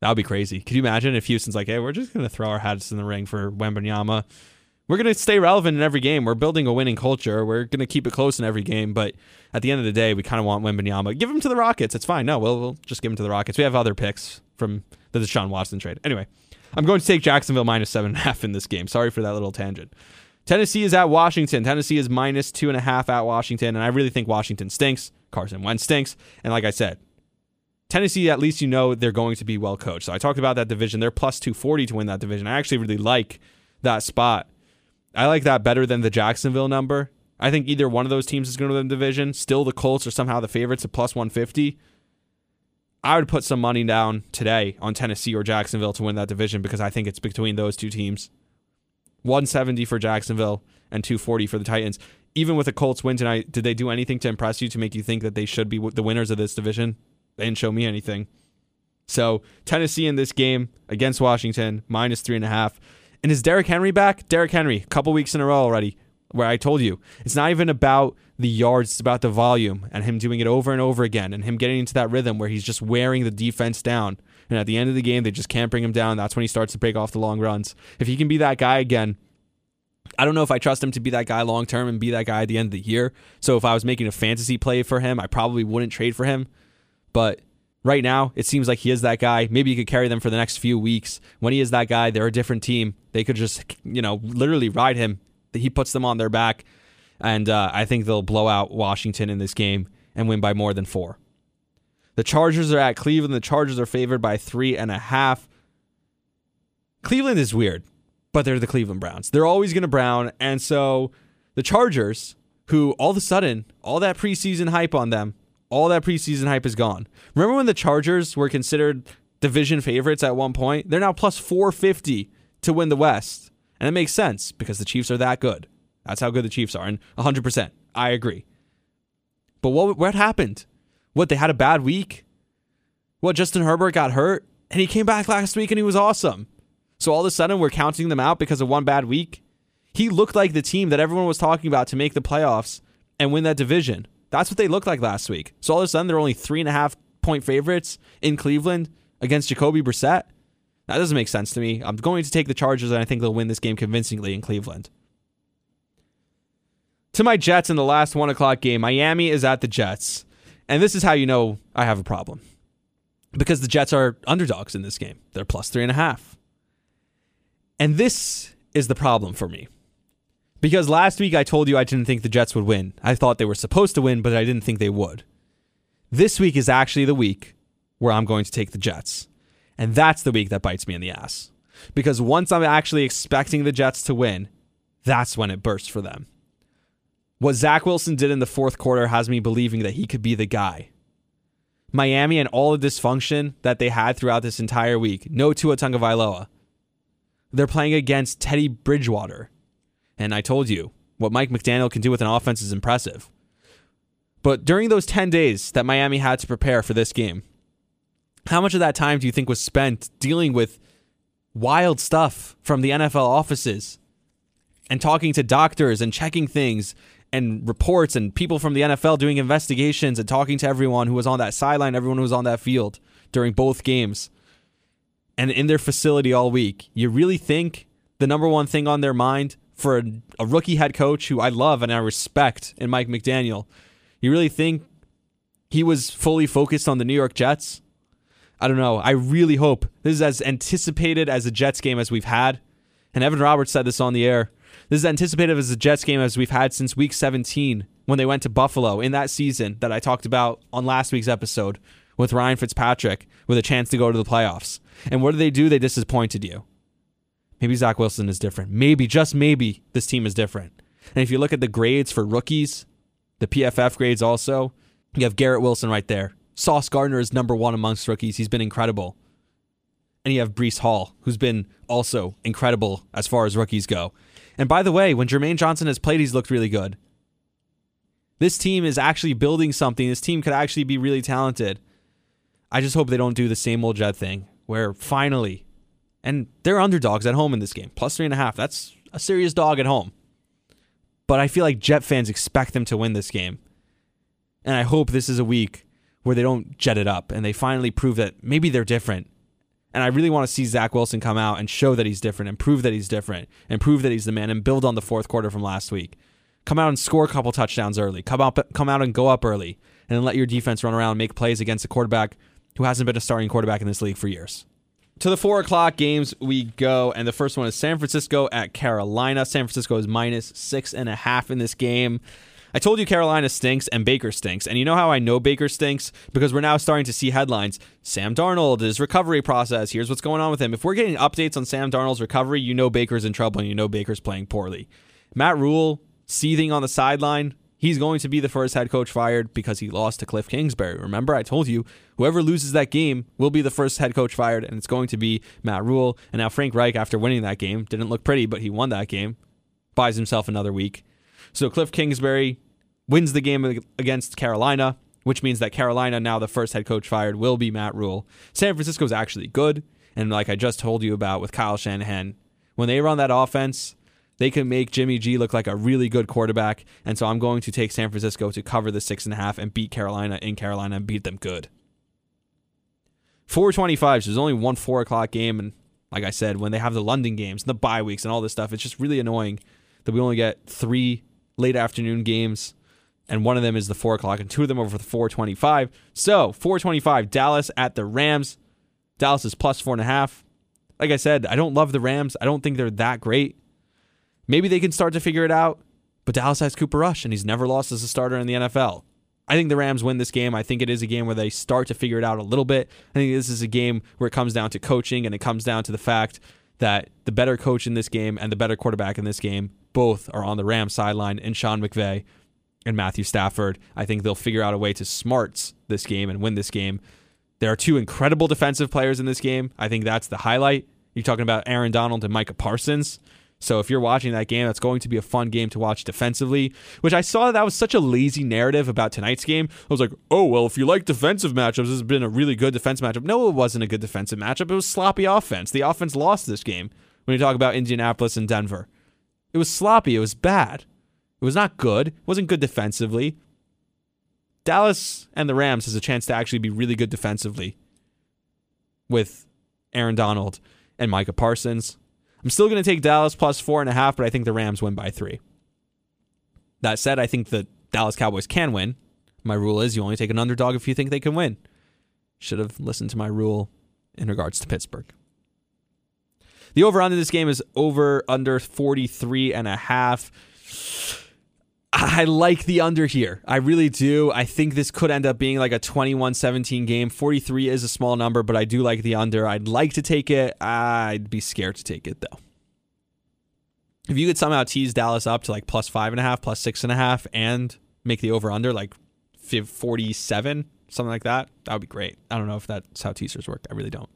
That would be crazy. Could you imagine if Houston's like, hey, we're just going to throw our hats in the ring for Wembanyama? We're going to stay relevant in every game. We're building a winning culture. We're going to keep it close in every game. But at the end of the day, we kind of want Wembanyama. Give him to the Rockets. It's fine. No, we'll, we'll just give him to the Rockets. We have other picks from the Deshaun Watson trade. Anyway, I'm going to take Jacksonville minus seven and a half in this game. Sorry for that little tangent. Tennessee is at Washington. Tennessee is minus two and a half at Washington, and I really think Washington stinks. Carson Wentz stinks, and like I said, Tennessee at least you know they're going to be well coached. So I talked about that division. They're plus two forty to win that division. I actually really like that spot. I like that better than the Jacksonville number. I think either one of those teams is going to win the division. Still, the Colts are somehow the favorites at plus one fifty. I would put some money down today on Tennessee or Jacksonville to win that division because I think it's between those two teams. 170 for Jacksonville and 240 for the Titans. Even with the Colts win tonight, did they do anything to impress you to make you think that they should be the winners of this division? They didn't show me anything. So Tennessee in this game against Washington minus three and a half. And is Derrick Henry back? Derrick Henry, a couple weeks in a row already, where I told you it's not even about the yards, it's about the volume and him doing it over and over again and him getting into that rhythm where he's just wearing the defense down. And at the end of the game, they just can't bring him down. That's when he starts to break off the long runs. If he can be that guy again, I don't know if I trust him to be that guy long term and be that guy at the end of the year. So if I was making a fantasy play for him, I probably wouldn't trade for him. But right now, it seems like he is that guy. Maybe he could carry them for the next few weeks. When he is that guy, they're a different team. They could just, you know, literally ride him. He puts them on their back. And uh, I think they'll blow out Washington in this game and win by more than four. The Chargers are at Cleveland. The Chargers are favored by three and a half. Cleveland is weird, but they're the Cleveland Browns. They're always going to brown. And so the Chargers, who all of a sudden, all that preseason hype on them, all that preseason hype is gone. Remember when the Chargers were considered division favorites at one point? They're now plus 450 to win the West. And it makes sense because the Chiefs are that good. That's how good the Chiefs are. And 100%, I agree. But what, what happened? What, they had a bad week? What, Justin Herbert got hurt? And he came back last week and he was awesome. So all of a sudden, we're counting them out because of one bad week? He looked like the team that everyone was talking about to make the playoffs and win that division. That's what they looked like last week. So all of a sudden, they're only three and a half point favorites in Cleveland against Jacoby Brissett. That doesn't make sense to me. I'm going to take the Chargers, and I think they'll win this game convincingly in Cleveland. To my Jets in the last one o'clock game, Miami is at the Jets. And this is how you know I have a problem. Because the Jets are underdogs in this game. They're plus three and a half. And this is the problem for me. Because last week I told you I didn't think the Jets would win. I thought they were supposed to win, but I didn't think they would. This week is actually the week where I'm going to take the Jets. And that's the week that bites me in the ass. Because once I'm actually expecting the Jets to win, that's when it bursts for them. What Zach Wilson did in the fourth quarter has me believing that he could be the guy. Miami and all the dysfunction that they had throughout this entire week. No Tua Tagovailoa. They're playing against Teddy Bridgewater. And I told you, what Mike McDaniel can do with an offense is impressive. But during those 10 days that Miami had to prepare for this game, how much of that time do you think was spent dealing with wild stuff from the NFL offices and talking to doctors and checking things and reports and people from the NFL doing investigations and talking to everyone who was on that sideline, everyone who was on that field during both games and in their facility all week? You really think the number one thing on their mind for a, a rookie head coach who I love and I respect in Mike McDaniel. You really think he was fully focused on the New York Jets? I don't know. I really hope this is as anticipated as a Jets game as we've had. And Evan Roberts said this on the air. This is anticipated as a Jets game as we've had since week 17 when they went to Buffalo in that season that I talked about on last week's episode with Ryan Fitzpatrick with a chance to go to the playoffs. And what did they do? They disappointed you. Maybe Zach Wilson is different. Maybe, just maybe, this team is different. And if you look at the grades for rookies, the PFF grades also, you have Garrett Wilson right there. Sauce Gardner is number one amongst rookies. He's been incredible. And you have Breece Hall, who's been also incredible as far as rookies go. And by the way, when Jermaine Johnson has played, he's looked really good. This team is actually building something. This team could actually be really talented. I just hope they don't do the same old Jet thing where finally, and they're underdogs at home in this game, plus three and a half. That's a serious dog at home. But I feel like Jet fans expect them to win this game. And I hope this is a week where they don't jet it up and they finally prove that maybe they're different. And I really want to see Zach Wilson come out and show that he's different and prove that he's different and prove that he's the man and build on the fourth quarter from last week. Come out and score a couple touchdowns early. Come out, come out and go up early, and let your defense run around and make plays against a quarterback who hasn't been a starting quarterback in this league for years. To the four o'clock games we go, and the first one is San Francisco at Carolina. San Francisco is minus six and a half in this game. I told you Carolina stinks and Baker stinks. And you know how I know Baker stinks? Because we're now starting to see headlines. Sam Darnold, his recovery process. Here's what's going on with him. If we're getting updates on Sam Darnold's recovery, you know Baker's in trouble and you know Baker's playing poorly. Matt Rhule seething on the sideline. He's going to be the first head coach fired because he lost to Cliff Kingsbury. Remember, I told you whoever loses that game will be the first head coach fired, and it's going to be Matt Rhule. And now Frank Reich, after winning that game, didn't look pretty, but he won that game, buys himself another week. So Cliff Kingsbury wins the game against Carolina, which means that Carolina, now the first head coach fired, will be Matt Rhule. San Francisco is actually good. And like I just told you about with Kyle Shanahan, when they run that offense, they can make Jimmy G look like a really good quarterback. And so I'm going to take San Francisco to cover the six and a half and beat Carolina in Carolina and beat them good. 425, so there's only one four o'clock game. And like I said, when they have the London games and the bye weeks and all this stuff, it's just really annoying that we only get three late afternoon games and one of them is the four o'clock, and two of them are for the 425. So 425, Dallas at the Rams. Dallas is plus four and a half. Like I said, I don't love the Rams. I don't think they're that great. Maybe they can start to figure it out, but Dallas has Cooper Rush, and he's never lost as a starter in the NFL. I think the Rams win this game. I think it is a game where they start to figure it out a little bit. I think this is a game where it comes down to coaching and it comes down to the fact that the better coach in this game and the better quarterback in this game both are on the Rams sideline and Sean McVay and Matthew Stafford. I think they'll figure out a way to smarts this game and win this game. There are two incredible defensive players in this game. I think that's the highlight. You're talking about Aaron Donald and Micah Parsons. So if you're watching that game, that's going to be a fun game to watch defensively, which I saw that was such a lazy narrative about tonight's game. I was like, oh, well, if you like defensive matchups, this has been a really good defense matchup. No, it wasn't a good defensive matchup. It was sloppy offense. The offense lost this game when you talk about Indianapolis and Denver. It was sloppy. It was bad. It was not good. It wasn't good defensively. Dallas and the Rams has a chance to actually be really good defensively with Aaron Donald and Micah Parsons. I'm still going to take Dallas plus four and a half, but I think the Rams win by three. That said, I think the Dallas Cowboys can win. My rule is you only take an underdog if you think they can win. Should have listened to my rule in regards to Pittsburgh. The over under this game is over under 43 and a half. (laughs) I like the under here. I really do. I think this could end up being like a 21 17 game. 43 is a small number, but I do like the under. I'd like to take it. I'd be scared to take it, though. If you could somehow tease Dallas up to like plus five and a half, plus six and a half, and make the over under like 47, something like that, that would be great. I don't know if that's how teasers work. I really don't.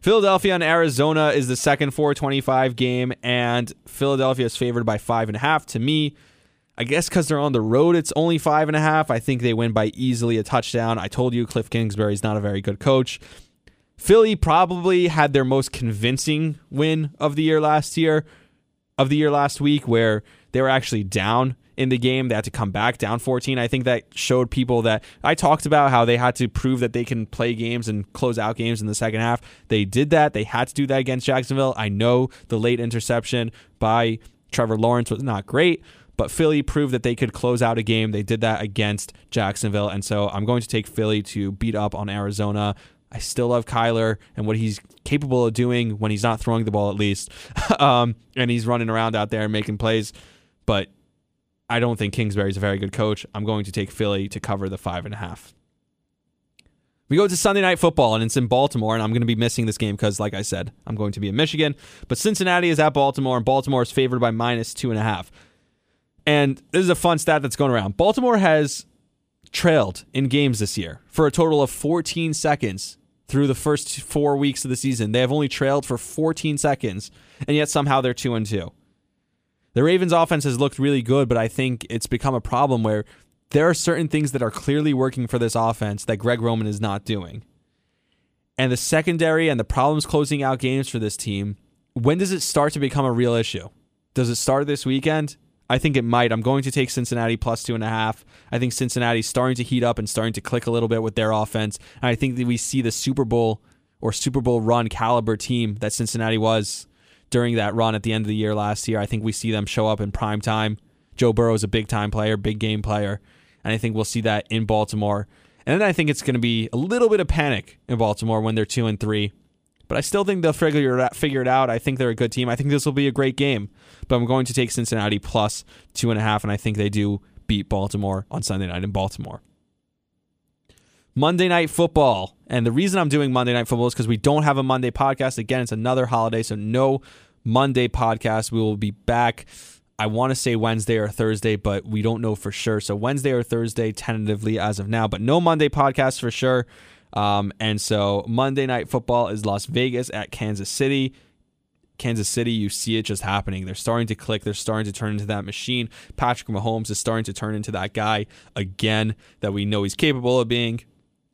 Philadelphia and Arizona is the second 425 game, and Philadelphia is favored by five and a half. To me, I guess because they're on the road, it's only five and a half. I think they win by easily a touchdown. I told you Cliff Kingsbury is not a very good coach. Philly probably had their most convincing win of the year last year, of the year last week, where they were actually down in the game. They had to come back down 14. I think that showed people that I talked about how they had to prove that they can play games and close out games in the second half. They did that. They had to do that against Jacksonville. I know the late interception by Trevor Lawrence was not great, but Philly proved that they could close out a game. They did that against Jacksonville. And so I'm going to take Philly to beat up on Arizona. I still love Kyler and what he's capable of doing when he's not throwing the ball, at least. (laughs) um, and he's running around out there and making plays. But I don't think Kingsbury's a very good coach. I'm going to take Philly to cover the five and a half. We go to Sunday Night Football, and it's in Baltimore, and I'm going to be missing this game because, like I said, I'm going to be in Michigan. But Cincinnati is at Baltimore, and Baltimore is favored by minus two and a half. And this is a fun stat that's going around. Baltimore has trailed in games this year for a total of 14 seconds through the first four weeks of the season. They have only trailed for 14 seconds, and yet somehow they're two and two. The Ravens' offense has looked really good, but I think it's become a problem where there are certain things that are clearly working for this offense that Greg Roman is not doing. And the secondary and the problems closing out games for this team, when does it start to become a real issue? Does it start this weekend? I think it might. I'm going to take Cincinnati plus two and a half. I think Cincinnati's starting to heat up and starting to click a little bit with their offense. And I think that we see the Super Bowl or Super Bowl run caliber team that Cincinnati was during that run at the end of the year last year. I think we see them show up in prime time. Joe Burrow is a big time player, big game player. And I think we'll see that in Baltimore. And then I think it's going to be a little bit of panic in Baltimore when they're two and three. But I still think they'll figure it out, figure it out. I think they're a good team. I think this will be a great game. But I'm going to take Cincinnati plus two and a half, and I think they do beat Baltimore on Sunday night in Baltimore. Monday Night Football. And the reason I'm doing Monday Night Football is because we don't have a Monday podcast. Again, it's another holiday, so no Monday podcast. We will be back. I want to say Wednesday or Thursday, but we don't know for sure. So Wednesday or Thursday, tentatively as of now, but no Monday podcast for sure. Um, and so Monday Night Football is Las Vegas at Kansas City. Kansas City, you see it just happening. They're starting to click. They're starting to turn into that machine. Patrick Mahomes is starting to turn into that guy again that we know he's capable of being.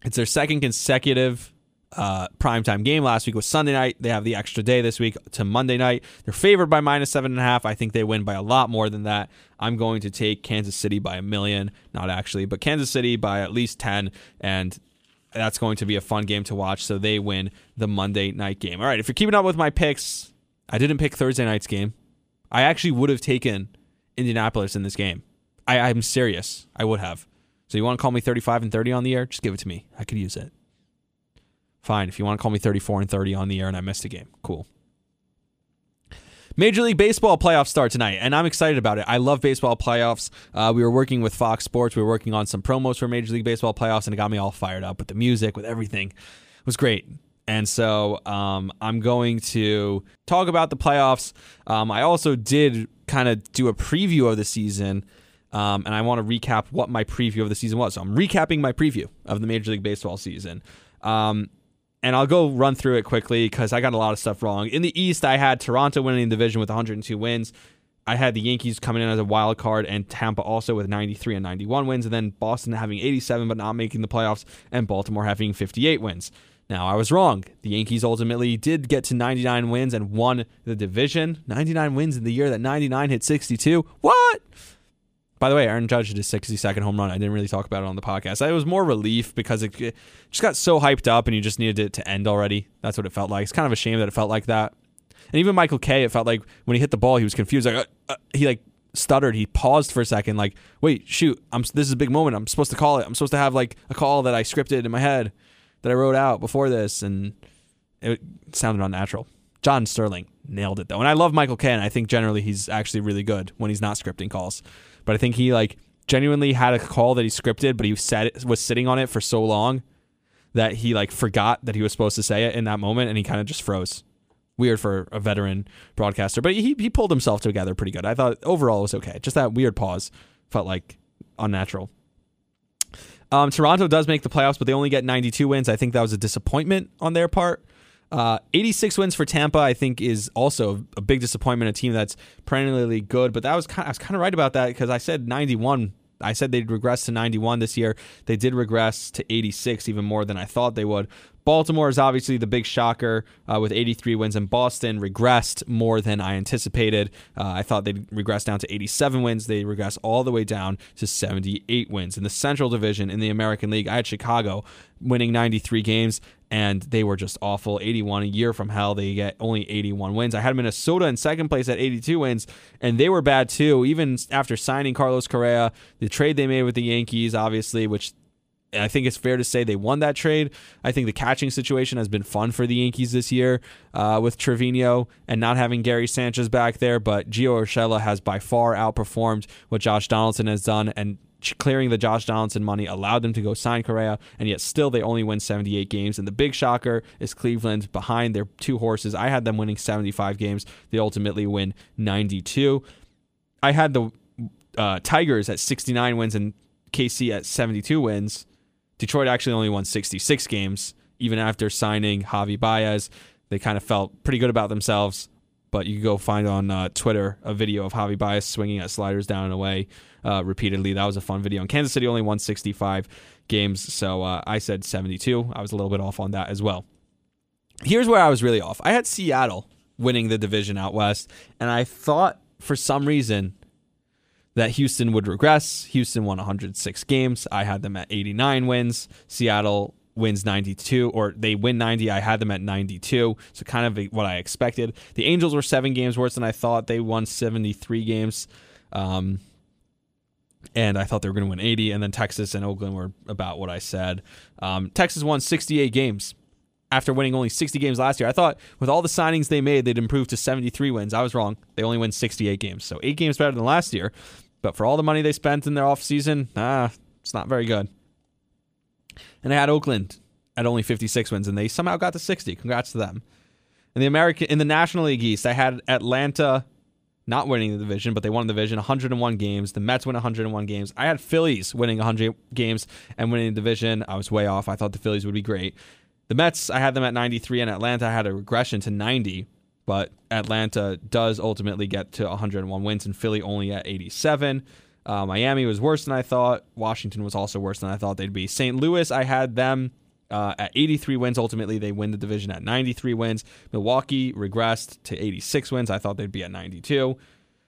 It's their second consecutive uh, primetime game. Last week was Sunday night. They have the extra day this week to Monday night. They're favored by minus seven and a half. I think they win by a lot more than that. I'm going to take Kansas City by a million, not actually, but Kansas City by at least 10. And that's going to be a fun game to watch. So they win the Monday night game. All right, if you're keeping up with my picks, I didn't pick Thursday night's game. I actually would have taken Indianapolis in this game. I, I'm serious. I would have. So you want to call me 35 and 30 on the air? Just give it to me. I could use it. Fine. If you want to call me 34 and 30 on the air and I missed a game, cool. Major League Baseball playoffs start tonight, and I'm excited about it. I love baseball playoffs. Uh, we were working with Fox Sports. We were working on some promos for Major League Baseball playoffs, and it got me all fired up with the music, with everything. It was great. And so um, I'm going to talk about the playoffs. Um, I also did kind of do a preview of the season, um, and I want to recap what my preview of the season was. So I'm recapping my preview of the Major League Baseball season. Um, and I'll go run through it quickly because I got a lot of stuff wrong. In the East, I had Toronto winning the division with 102 wins. I had the Yankees coming in as a wild card and Tampa also with 93 and 91 wins, and then Boston having 87 but not making the playoffs, and Baltimore having 58 wins. Now, I was wrong. The Yankees ultimately did get to 99 wins and won the division. 99 wins in the year that 99 hit 62. What? By the way, Aaron Judge did his 60 second home run. I didn't really talk about it on the podcast. It was more relief because it just got so hyped up and you just needed it to end already. That's what it felt like. It's kind of a shame that it felt like that. And even Michael Kay, it felt like when he hit the ball, he was confused. Like uh, uh, he like stuttered. He paused for a second. Like, wait, shoot, I'm this is a big moment. I'm supposed to call it. I'm supposed to have like a call that I scripted in my head that I wrote out before this, and it sounded unnatural. John Sterling nailed it though, and I love Michael Kay. And I think generally he's actually really good when he's not scripting calls. But I think he like genuinely had a call that he scripted, but he said it, was sitting on it for so long that he like forgot that he was supposed to say it in that moment, and he kind of just froze. Weird for a veteran broadcaster, but he he pulled himself together pretty good. I thought overall it was okay. Just that weird pause felt like unnatural. Um, Toronto does make the playoffs, but they only get 92 wins. I think that was a disappointment on their part. Uh, 86 wins for Tampa, I think, is also a big disappointment. A team that's perennially good, but that was kind of, I was kind of right about that because I said 91. I said they'd regress to 91 this year. They did regress to 86, even more than I thought they would. Baltimore is obviously the big shocker uh, with 83 wins, and Boston regressed more than I anticipated. Uh, I thought they'd regress down to 87 wins. They regress all the way down to 78 wins. In the Central Division in the American League, I had Chicago winning 93 games, and they were just awful. 81 a year from hell. They get only 81 wins. I had Minnesota in second place at 82 wins, and they were bad too. Even after signing Carlos Correa, the trade they made with the Yankees, obviously, which I think it's fair to say they won that trade. I think the catching situation has been fun for the Yankees this year uh, with Trevino and not having Gary Sanchez back there. But Gio Urshela has by far outperformed what Josh Donaldson has done, and clearing the Josh Donaldson money allowed them to go sign Correa, and yet still they only win 78 games. And the big shocker is Cleveland behind their two horses. I had them winning 75 games. They ultimately win 92. I had the uh, Tigers at 69 wins and KC at 72 wins. Detroit actually only won 66 games, even after signing Javi Baez. They kind of felt pretty good about themselves. But you can go find on uh, Twitter a video of Javi Baez swinging at sliders down and away uh, repeatedly. That was a fun video. And Kansas City only won 65 games, so uh, I said 72. I was a little bit off on that as well. Here's where I was really off. I had Seattle winning the division out west, and I thought for some reason that Houston would regress. Houston won 106 games. I had them at 89 wins. Seattle wins 92 or they win 90 i had them at 92 so kind of what i expected the angels were seven games worse than i thought they won 73 games um, and I thought they were going to win 80. And then Texas and Oakland were about what I said. Um, Texas won 68 games after winning only 60 games last year. I thought with all the signings they made, they'd improve to 73 wins. I was wrong. They only win 68 games, so eight games better than last year. But for all the money they spent in their offseason, ah, it's not very good. And I had Oakland at only 56 wins, and they somehow got to 60. Congrats to them. In the American, in the National League East, I had Atlanta not winning the division, but they won the division 101 games. The Mets win 101 games. I had Phillies winning 100 games and winning the division. I was way off. I thought the Phillies would be great. The Mets, I had them at 93, and Atlanta had a regression to 90, but Atlanta does ultimately get to 101 wins, and Philly only at 87. Uh, Miami was worse than I thought. Washington was also worse than I thought they'd be. St. Louis, I had them uh, at 83 wins. Ultimately, they win the division at 93 wins. Milwaukee regressed to 86 wins. I thought they'd be at 92.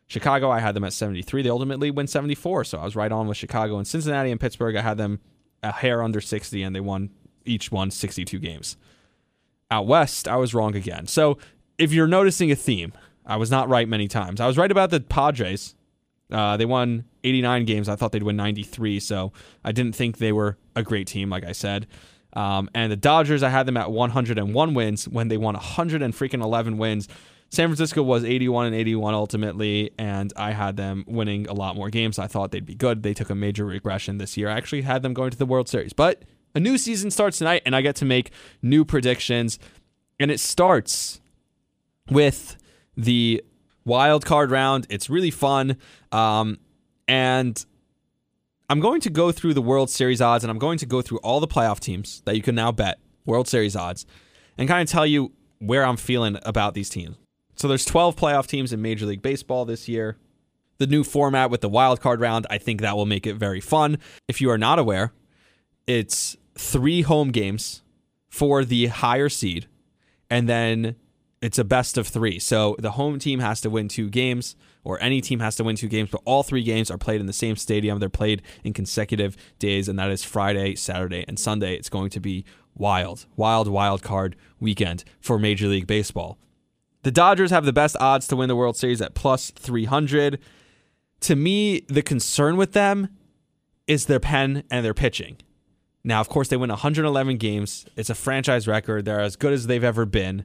Chicago, I had them at 73. They ultimately win 74, so I was right on with Chicago. And Cincinnati and Pittsburgh, I had them a hair under 60, and they won each won 62 games. Out west, I was wrong again. So if you're noticing a theme, I was not right many times. I was right about the Padres. Uh, they won 89 games. I thought they'd win 93, so I didn't think they were a great team, like I said. Um, and the Dodgers, I had them at 101 wins when they won 100 and freaking 11 wins. San Francisco was 81 and 81 ultimately, and I had them winning a lot more games. I thought they'd be good. They took a major regression this year. I actually had them going to the World Series, but a new season starts tonight, and I get to make new predictions. And it starts with the wild card round. It's really fun. Um, and I'm going to go through the World Series odds and I'm going to go through all the playoff teams that you can now bet World Series odds and kind of tell you where I'm feeling about these teams. So there's 12 playoff teams in Major League Baseball this year. The new format with the wild card round, I think that will make it very fun. If you are not aware, it's 3 home games for the higher seed and then it's a best of 3. So the home team has to win 2 games or any team has to win two games, but all three games are played in the same stadium. They're played in consecutive days, and that is Friday, Saturday, and Sunday. It's going to be wild, wild, wild card weekend for Major League Baseball. The Dodgers have the best odds to win the World Series at plus 300. To me, the concern with them is their pen and their pitching. Now, of course, they win 111 games. It's a franchise record. They're as good as they've ever been.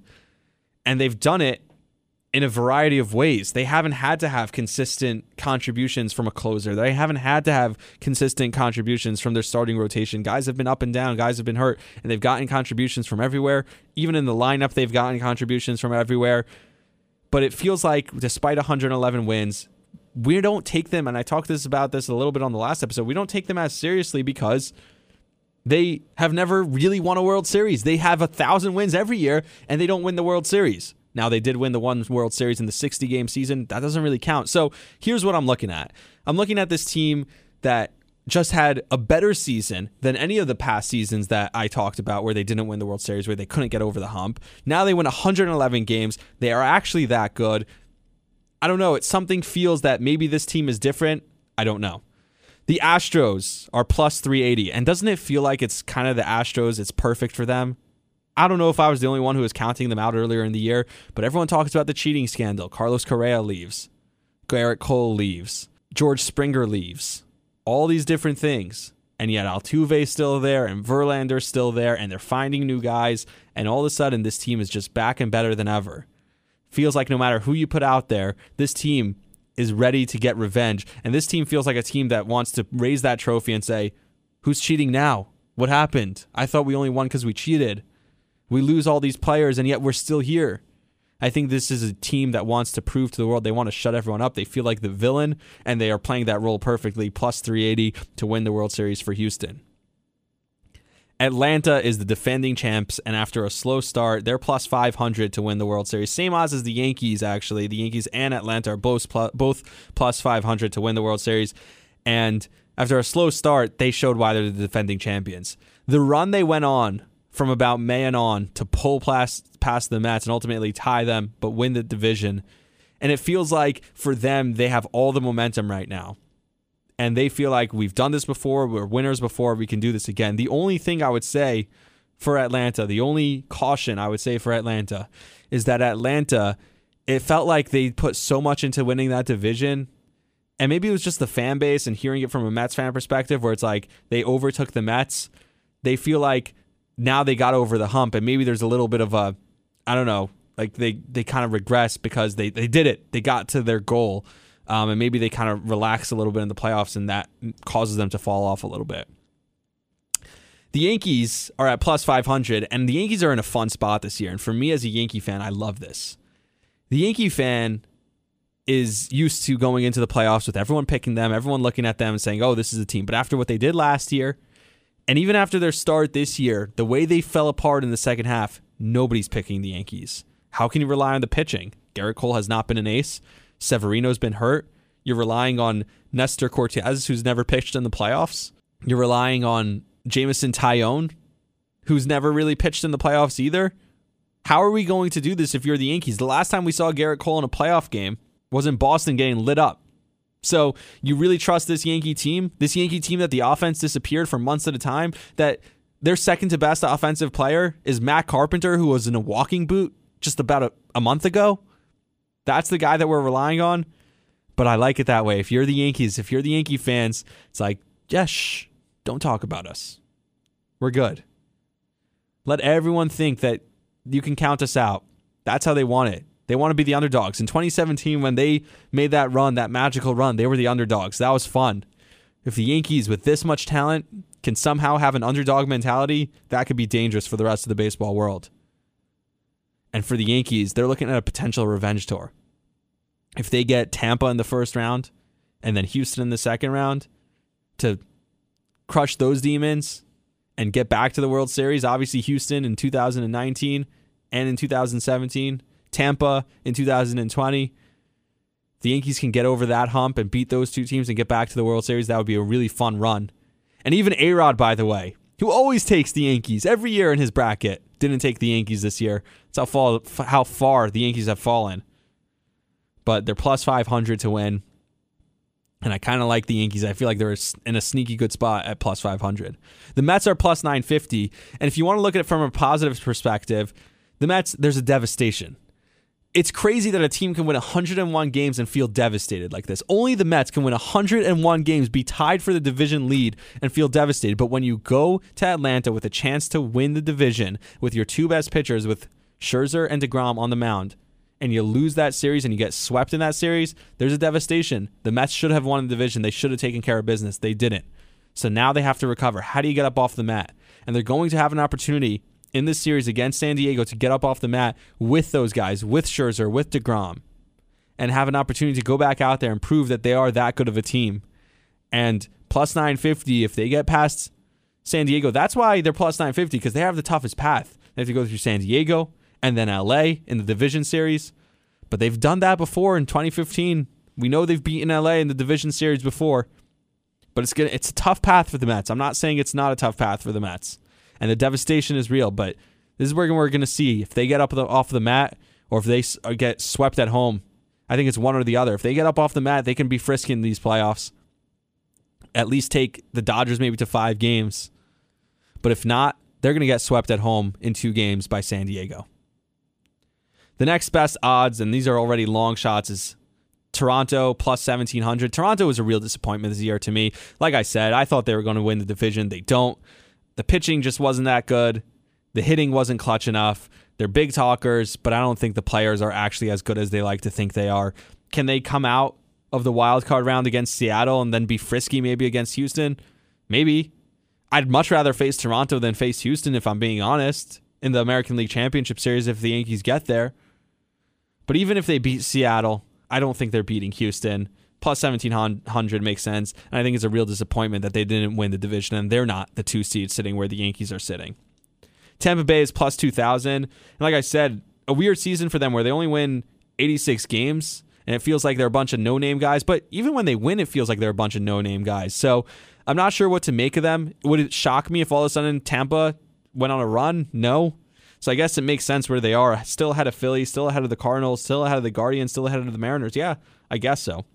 And they've done it in a variety of ways. They haven't had to have consistent contributions from a closer. They haven't had to have consistent contributions from their starting rotation. Guys have been up and down, guys have been hurt, and they've gotten contributions from everywhere. Even in the lineup, they've gotten contributions from everywhere. But it feels like despite 111 wins, we don't take them and I talked this about this a little bit on the last episode. We don't take them as seriously because they have never really won a World Series. They have a thousand wins every year and they don't win the World Series. Now, they did win the one World Series in the 60 game season. That doesn't really count. So here's what I'm looking at I'm looking at this team that just had a better season than any of the past seasons that I talked about where they didn't win the World Series, where they couldn't get over the hump. Now they win 111 games. They are actually that good. I don't know. It's something feels that maybe this team is different. I don't know. The Astros are plus 380. And doesn't it feel like it's kind of the Astros? It's perfect for them. I don't know if I was the only one who was counting them out earlier in the year, but everyone talks about the cheating scandal. Carlos Correa leaves. Gerrit Cole leaves. George Springer leaves. All these different things. And yet Altuve's still there and Verlander's still there and they're finding new guys. And all of a sudden, this team is just back and better than ever. Feels like no matter who you put out there, this team is ready to get revenge. And this team feels like a team that wants to raise that trophy and say, who's cheating now? What happened? I thought we only won because we cheated. We lose all these players, and yet we're still here. I think this is a team that wants to prove to the world they want to shut everyone up. They feel like the villain, and they are playing that role perfectly. Plus 380 to win the World Series for Houston. Atlanta is the defending champs, and after a slow start, they're plus 500 to win the World Series. Same odds as the Yankees, actually. The Yankees and Atlanta are both plus, both plus 500 to win the World Series. And after a slow start, they showed why they're the defending champions. The run they went on from about May and on to pull past, past the Mets and ultimately tie them, but win the division. And it feels like for them, they have all the momentum right now and they feel like we've done this before, we're winners before, we can do this again. The only thing I would say for Atlanta, the only caution I would say for Atlanta is that Atlanta, it felt like they put so much into winning that division. And maybe it was just the fan base and hearing it from a Mets fan perspective where it's like they overtook the Mets. They feel like now they got over the hump and maybe there's a little bit of a I don't know, like they they kind of regress because they they did it. They got to their goal um, and maybe they kind of relax a little bit in the playoffs, and that causes them to fall off a little bit. The Yankees are at plus 500, and the Yankees are in a fun spot this year. And for me as a Yankee fan, I love this. The Yankee fan is used to going into the playoffs with everyone picking them, everyone looking at them and saying, oh, this is a team. But after what they did last year, and even after their start this year, the way they fell apart in the second half, nobody's picking the Yankees. How can you rely on the pitching? Gerrit Cole has not been an ace. Severino's been hurt. You're relying on Nestor Cortes, who's never pitched in the playoffs. You're relying on Jameson Taillon, who's never really pitched in the playoffs either. How are we going to do this if you're the Yankees? The last time we saw Gerrit Cole in a playoff game was in Boston getting lit up. So you really trust this Yankee team? This Yankee team that the offense disappeared for months at a time? That their second to best offensive player is Matt Carpenter, who was in a walking boot just about a, a month ago? That's the guy that we're relying on. But I like it that way. If you're the Yankees, if you're the Yankee fans, it's like, yes, shh, don't talk about us. We're good. Let everyone think that you can count us out. That's how they want it. They want to be the underdogs. In 2017, when they made that run, that magical run, they were the underdogs. That was fun. If the Yankees, with this much talent, can somehow have an underdog mentality, that could be dangerous for the rest of the baseball world. And for the Yankees, they're looking at a potential revenge tour if they get Tampa in the first round and then Houston in the second round to crush those demons and get back to the World Series, obviously Houston in 2019 and in 2017, Tampa in 2020. The Yankees can get over that hump and beat those two teams and get back to the World Series. That would be a really fun run. And even A Rod, by the way, who always takes the Yankees every year in his bracket, didn't take the Yankees this year. That's how far, how far the Yankees have fallen but they're plus 500 to win. And I kind of like the Yankees. I feel like they're in a sneaky good spot at plus 500. The Mets are plus 950. And if you want to look at it from a positive perspective, the Mets, there's a devastation. It's crazy that a team can win 101 games and feel devastated like this. Only the Mets can win 101 games, be tied for the division lead, and feel devastated. But when you go to Atlanta with a chance to win the division with your two best pitchers, with Scherzer and DeGrom on the mound, and you lose that series and you get swept in that series, there's a devastation. The Mets should have won the division. They should have taken care of business. They didn't. So now they have to recover. How do you get up off the mat? And they're going to have an opportunity in this series against San Diego to get up off the mat with those guys, with Scherzer, with DeGrom, and have an opportunity to go back out there and prove that they are that good of a team. And plus 950, if they get past San Diego, that's why they're plus 950 because they have the toughest path. They have to go through San Diego, and then LA in the division series. But they've done that before in 2015. We know they've beaten LA in the division series before. But it's gonna, it's a tough path for the Mets. I'm not saying it's not a tough path for the Mets. And the devastation is real, but this is where we're going to see if they get up the, off the mat or if they uh, get swept at home. I think it's one or the other. If they get up off the mat, they can be frisky in these playoffs. At least take the Dodgers maybe to five games. But if not, they're going to get swept at home in two games by San Diego. The next best odds, and these are already long shots, is Toronto plus 1700. Toronto was a real disappointment this year to me. Like I said, I thought they were going to win the division. They don't. The pitching just wasn't that good. The hitting wasn't clutch enough. They're big talkers, but I don't think the players are actually as good as they like to think they are. Can they come out of the wild card round against Seattle and then be frisky maybe against Houston? Maybe. I'd much rather face Toronto than face Houston if I'm being honest in the American League Championship Series if the Yankees get there. But even if they beat Seattle, I don't think they're beating Houston. Plus 1700 makes sense. And I think it's a real disappointment that they didn't win the division and they're not the two seed sitting where the Yankees are sitting. Tampa Bay is plus 2000. And like I said, a weird season for them where they only win 86 games and it feels like they're a bunch of no name guys. But even when they win, it feels like they're a bunch of no name guys. So I'm not sure what to make of them. Would it shock me if all of a sudden Tampa went on a run? No. So I guess it makes sense where they are. Still ahead of Philly, still ahead of the Cardinals, still ahead of the Guardians, still ahead of the Mariners. Yeah, I guess so.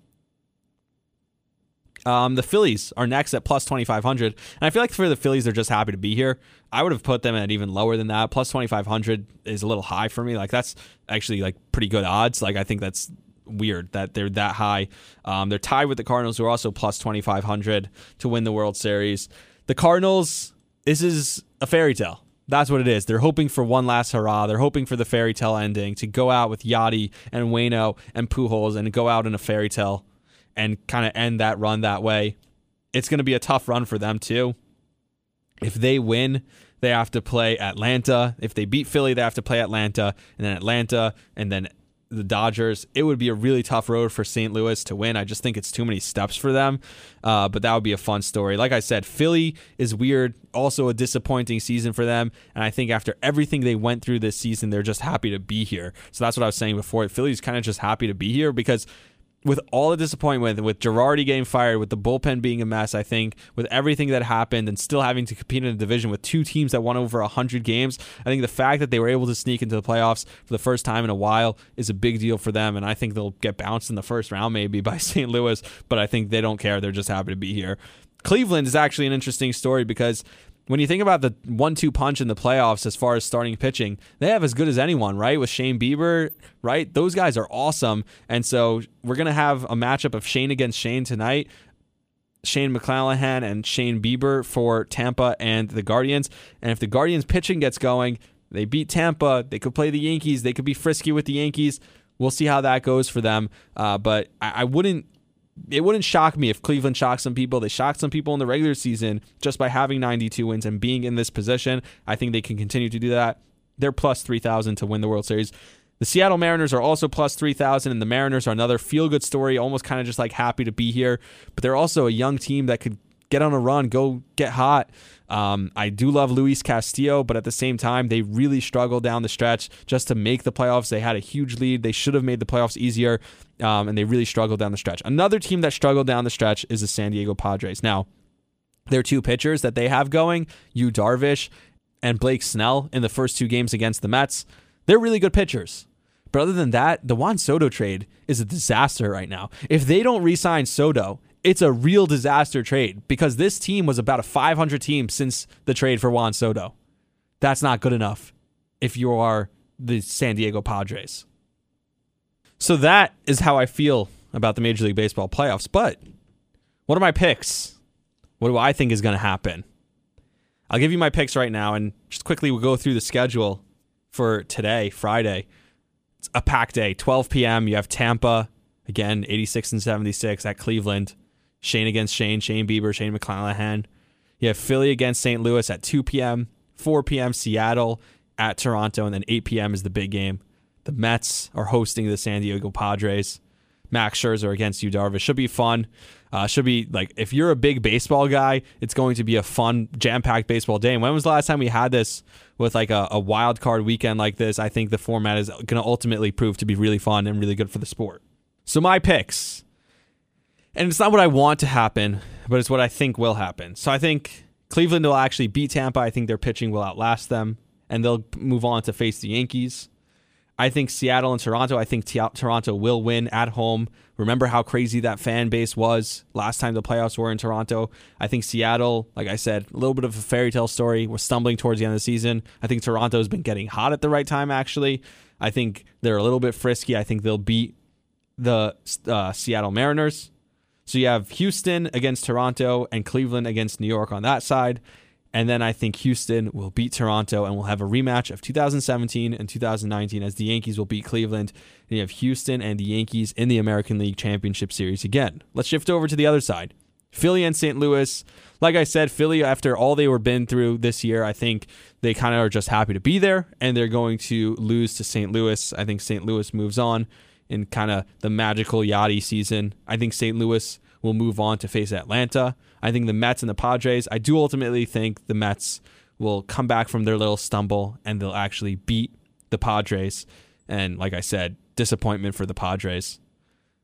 Um, the Phillies are next at plus 2,500. And I feel like for the Phillies, they're just happy to be here. I would have put them at even lower than that. Plus 2,500 is a little high for me. Like, that's actually like pretty good odds. Like, I think that's weird that they're that high. Um, they're tied with the Cardinals, who are also plus 2,500 to win the World Series. The Cardinals, this is a fairy tale. That's what it is. They're hoping for one last hurrah. They're hoping for the fairy tale ending to go out with Yadi and Waino and Pujols and go out in a fairy tale and kind of end that run that way. It's going to be a tough run for them too. If they win, they have to play Atlanta. If they beat Philly, they have to play Atlanta and then Atlanta and then the Dodgers. It would be a really tough road for St. Louis to win. I just think it's too many steps for them. Uh, but that would be a fun story. Like I said, Philly is weird. Also a disappointing season for them. And I think after everything they went through this season, they're just happy to be here. So that's what I was saying before. Philly's kind of just happy to be here because with all the disappointment, with Girardi getting fired, with the bullpen being a mess, I think with everything that happened and still having to compete in a division with two teams that won over 100 games, I think the fact that they were able to sneak into the playoffs for the first time in a while is a big deal for them. And I think they'll get bounced in the first round maybe (laughs) by St. Louis, but I think they don't care. They're just happy to be here. Cleveland is actually an interesting story because when you think about the one-two punch in the playoffs as far as starting pitching, they have as good as anyone, right? With Shane Bieber, right? Those guys are awesome, and so we're gonna have a matchup of Shane against Shane tonight. Shane McClanahan and Shane Bieber for Tampa and the Guardians. And if the Guardians pitching gets going, they beat Tampa. They could play the Yankees. They could be frisky with the Yankees. We'll see how that goes for them. Uh, but I, I wouldn't it wouldn't shock me if Cleveland shocked some people. They shocked some people in the regular season just by having 92 wins and being in this position. I think they can continue to do that. They're plus 3,000 to win the World Series. The Seattle Mariners are also plus 3,000, and the Mariners are another feel good story, almost kind of just like happy to be here. But they're also a young team that could get on a run, go get hot. Um, I do love Luis Castillo, but at the same time, they really struggled down the stretch just to make the playoffs. They had a huge lead. They should have made the playoffs easier, um, and they really struggled down the stretch. Another team that struggled down the stretch is the San Diego Padres. Now, their two pitchers that they have going, Yu Darvish and Blake Snell, in the first two games against the Mets, they're really good pitchers. But other than that, the Juan Soto trade is a disaster right now. If they don't re sign Soto it's a real disaster trade because this team was about a 500 team since the trade for Juan Soto. That's not good enough if you are the San Diego Padres. So that is how I feel about the Major League Baseball playoffs. But what are my picks? What do I think is going to happen? I'll give you my picks right now and just quickly we'll go through the schedule for today, Friday. It's a packed day, 12 p.m. You have Tampa, again, 86 and 76 at Cleveland. Shane against Shane, Shane Bieber, Shane McClanahan. You have Philly against St. Louis at 2 p.m., 4 p.m. Seattle at Toronto, and then 8 p.m. is the big game. The Mets are hosting the San Diego Padres. Max Scherzer against Yu Darvish should be fun. Uh, should be like if you're a big baseball guy, it's going to be a fun, jam-packed baseball day. And when was the last time we had this with like a, a wild card weekend like this? I think the format is going to ultimately prove to be really fun and really good for the sport. So my picks and it's not what I want to happen, but it's what I think will happen. So I think Cleveland will actually beat Tampa. I think their pitching will outlast them, and they'll move on to face the Yankees. I think Seattle and Toronto, I think T- Toronto will win at home. Remember how crazy that fan base was last time the playoffs were in Toronto? I think Seattle, like I said, a little bit of a fairy tale story. We're stumbling towards the end of the season. I think Toronto's been getting hot at the right time, actually. I think they're a little bit frisky. I think they'll beat the uh, Seattle Mariners. So you have Houston against Toronto and Cleveland against New York on that side. And then I think Houston will beat Toronto and we'll have a rematch of 2017 and 2019 as the Yankees will beat Cleveland. And you have Houston and the Yankees in the American League Championship Series again. Let's shift over to the other side. Philly and St. Louis. Like I said, Philly, after all they were been through this year, I think they kind of are just happy to be there and they're going to lose to St. Louis. I think St. Louis moves on in kind of the magical Yadi season. I think St. Louis will move on to face Atlanta. I think the Mets and the Padres, I do ultimately think the Mets will come back from their little stumble and they'll actually beat the Padres. And like I said, disappointment for the Padres.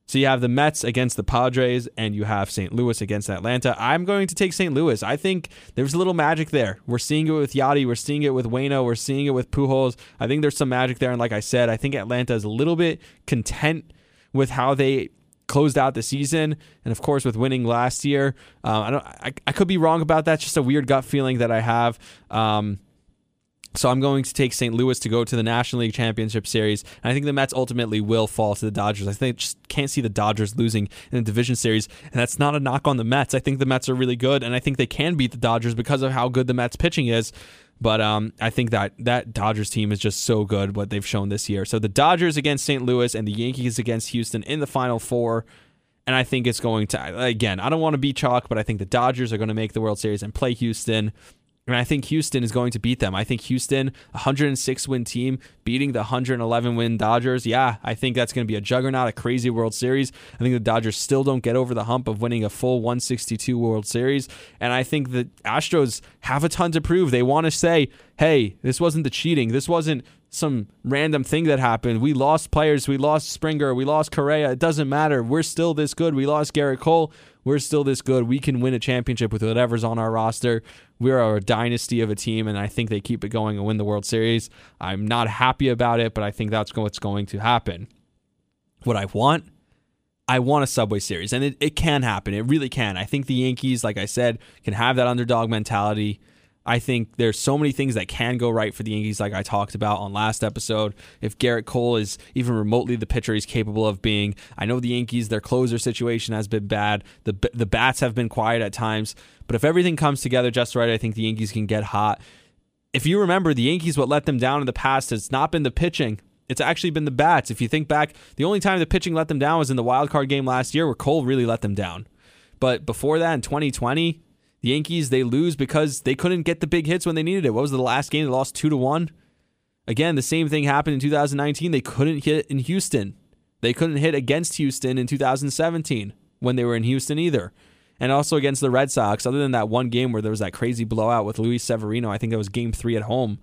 So you have the Mets against the Padres and you have St. Louis against Atlanta. I'm going to take St. Louis. I think there's a little magic there. We're seeing it with Yadi. We're seeing it with Waino. We're seeing it with Pujols. I think there's some magic there. And like I said, I think Atlanta is a little bit content with how they closed out the season, and of course with winning last year. Uh, I don't. I, I could be wrong about that. Just a weird gut feeling that I have. Um, so I'm going to take St. Louis to go to the National League Championship Series. And I think the Mets ultimately will fall to the Dodgers. I think just can't see the Dodgers losing in the division series. And that's not a knock on the Mets. I think the Mets are really good, and I think they can beat the Dodgers because of how good the Mets pitching is. But um, I think that that Dodgers team is just so good what they've shown this year. So the Dodgers against St. Louis and the Yankees against Houston in the Final Four. And I think it's going to, again, I don't want to be chalk, but I think the Dodgers are going to make the World Series and play Houston. And I think Houston is going to beat them. I think Houston, 106 win team, beating the 111 win Dodgers. Yeah, I think that's going to be a juggernaut, a crazy World Series. I think the Dodgers still don't get over the hump of winning a full 162 World Series. And I think the Astros have a ton to prove. They want to say, hey, this wasn't the cheating. This wasn't some random thing that happened. We lost players. We lost Springer. We lost Correa. It doesn't matter. We're still this good. We lost Gerrit Cole. We're still this good. We can win a championship with whatever's on our roster. We're a dynasty of a team, and I think they keep it going and win the World Series. I'm not happy about it, but I think that's what's going to happen. What I want, I want a Subway Series, and it, it can happen. It really can. I think the Yankees, like I said, can have that underdog mentality. I think there's so many things that can go right for the Yankees, like I talked about on last episode. If Gerrit Cole is even remotely the pitcher he's capable of being, I know the Yankees, their closer situation has been bad. The the bats have been quiet at times, but if everything comes together just right, I think the Yankees can get hot. If you remember, the Yankees, what let them down in the past has not been the pitching. It's actually been the bats. If you think back, the only time the pitching let them down was in the wild card game last year, where Cole really let them down. But before that, in 2020, the Yankees they lose because they couldn't get the big hits when they needed it. What was the last game? They lost two to one. Again, the same thing happened in 2019. They couldn't hit in Houston. They couldn't hit against Houston in 2017 when they were in Houston either. And also against the Red Sox, other than that one game where there was that crazy blowout with Luis Severino, I think that was game three at home.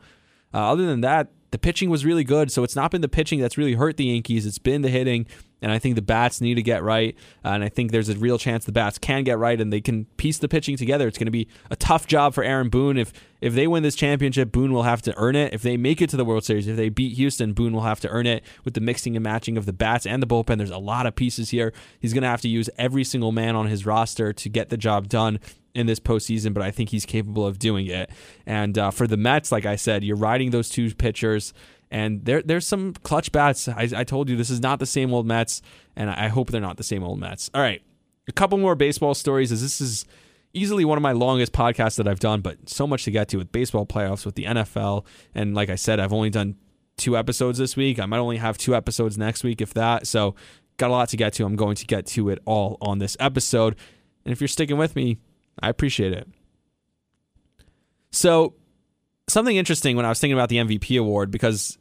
Uh, other than that, the pitching was really good. So it's not been the pitching that's really hurt the Yankees. It's been the hitting. And I think the bats need to get right. Uh, and I think there's a real chance the bats can get right and they can piece the pitching together. It's going to be a tough job for Aaron Boone. If if they win this championship, Boone will have to earn it. If they make it to the World Series, if they beat Houston, Boone will have to earn it with the mixing and matching of the bats and the bullpen. There's a lot of pieces here. He's going to have to use every single man on his roster to get the job done in this postseason, but I think he's capable of doing it. And uh, for the Mets, like I said, you're riding those two pitchers. And there, there's some clutch bats. I, I told you this is not the same old Mets, and I hope they're not the same old Mets. All right, a couple more baseball stories. As this is easily one of my longest podcasts that I've done, but so much to get to with baseball playoffs, with the NFL, and like I said, I've only done two episodes this week. I might only have two episodes next week, if that. So got a lot to get to. I'm going to get to it all on this episode. And if you're sticking with me, I appreciate it. So something interesting when I was thinking about the MVP award because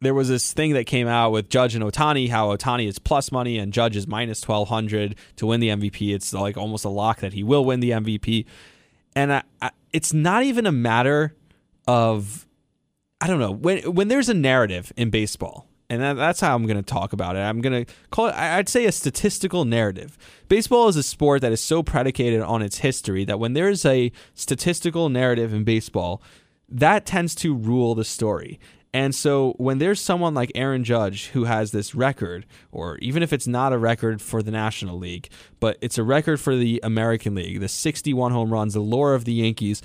there was this thing that came out with Judge and Ohtani, how Ohtani is plus money and Judge is minus twelve hundred to win the MVP. It's like almost a lock that he will win the MVP, and I, I, it's not even a matter of I don't know when when there's a narrative in baseball. And that, that's how I'm going to talk about it. I'm going to call it, I'd say, a statistical narrative. Baseball is a sport that is so predicated on its history that when there's a statistical narrative in baseball, that tends to rule the story. And so when there's someone like Aaron Judge who has this record, or even if it's not a record for the National League, but it's a record for the American League, the 61 home runs, the lore of the Yankees,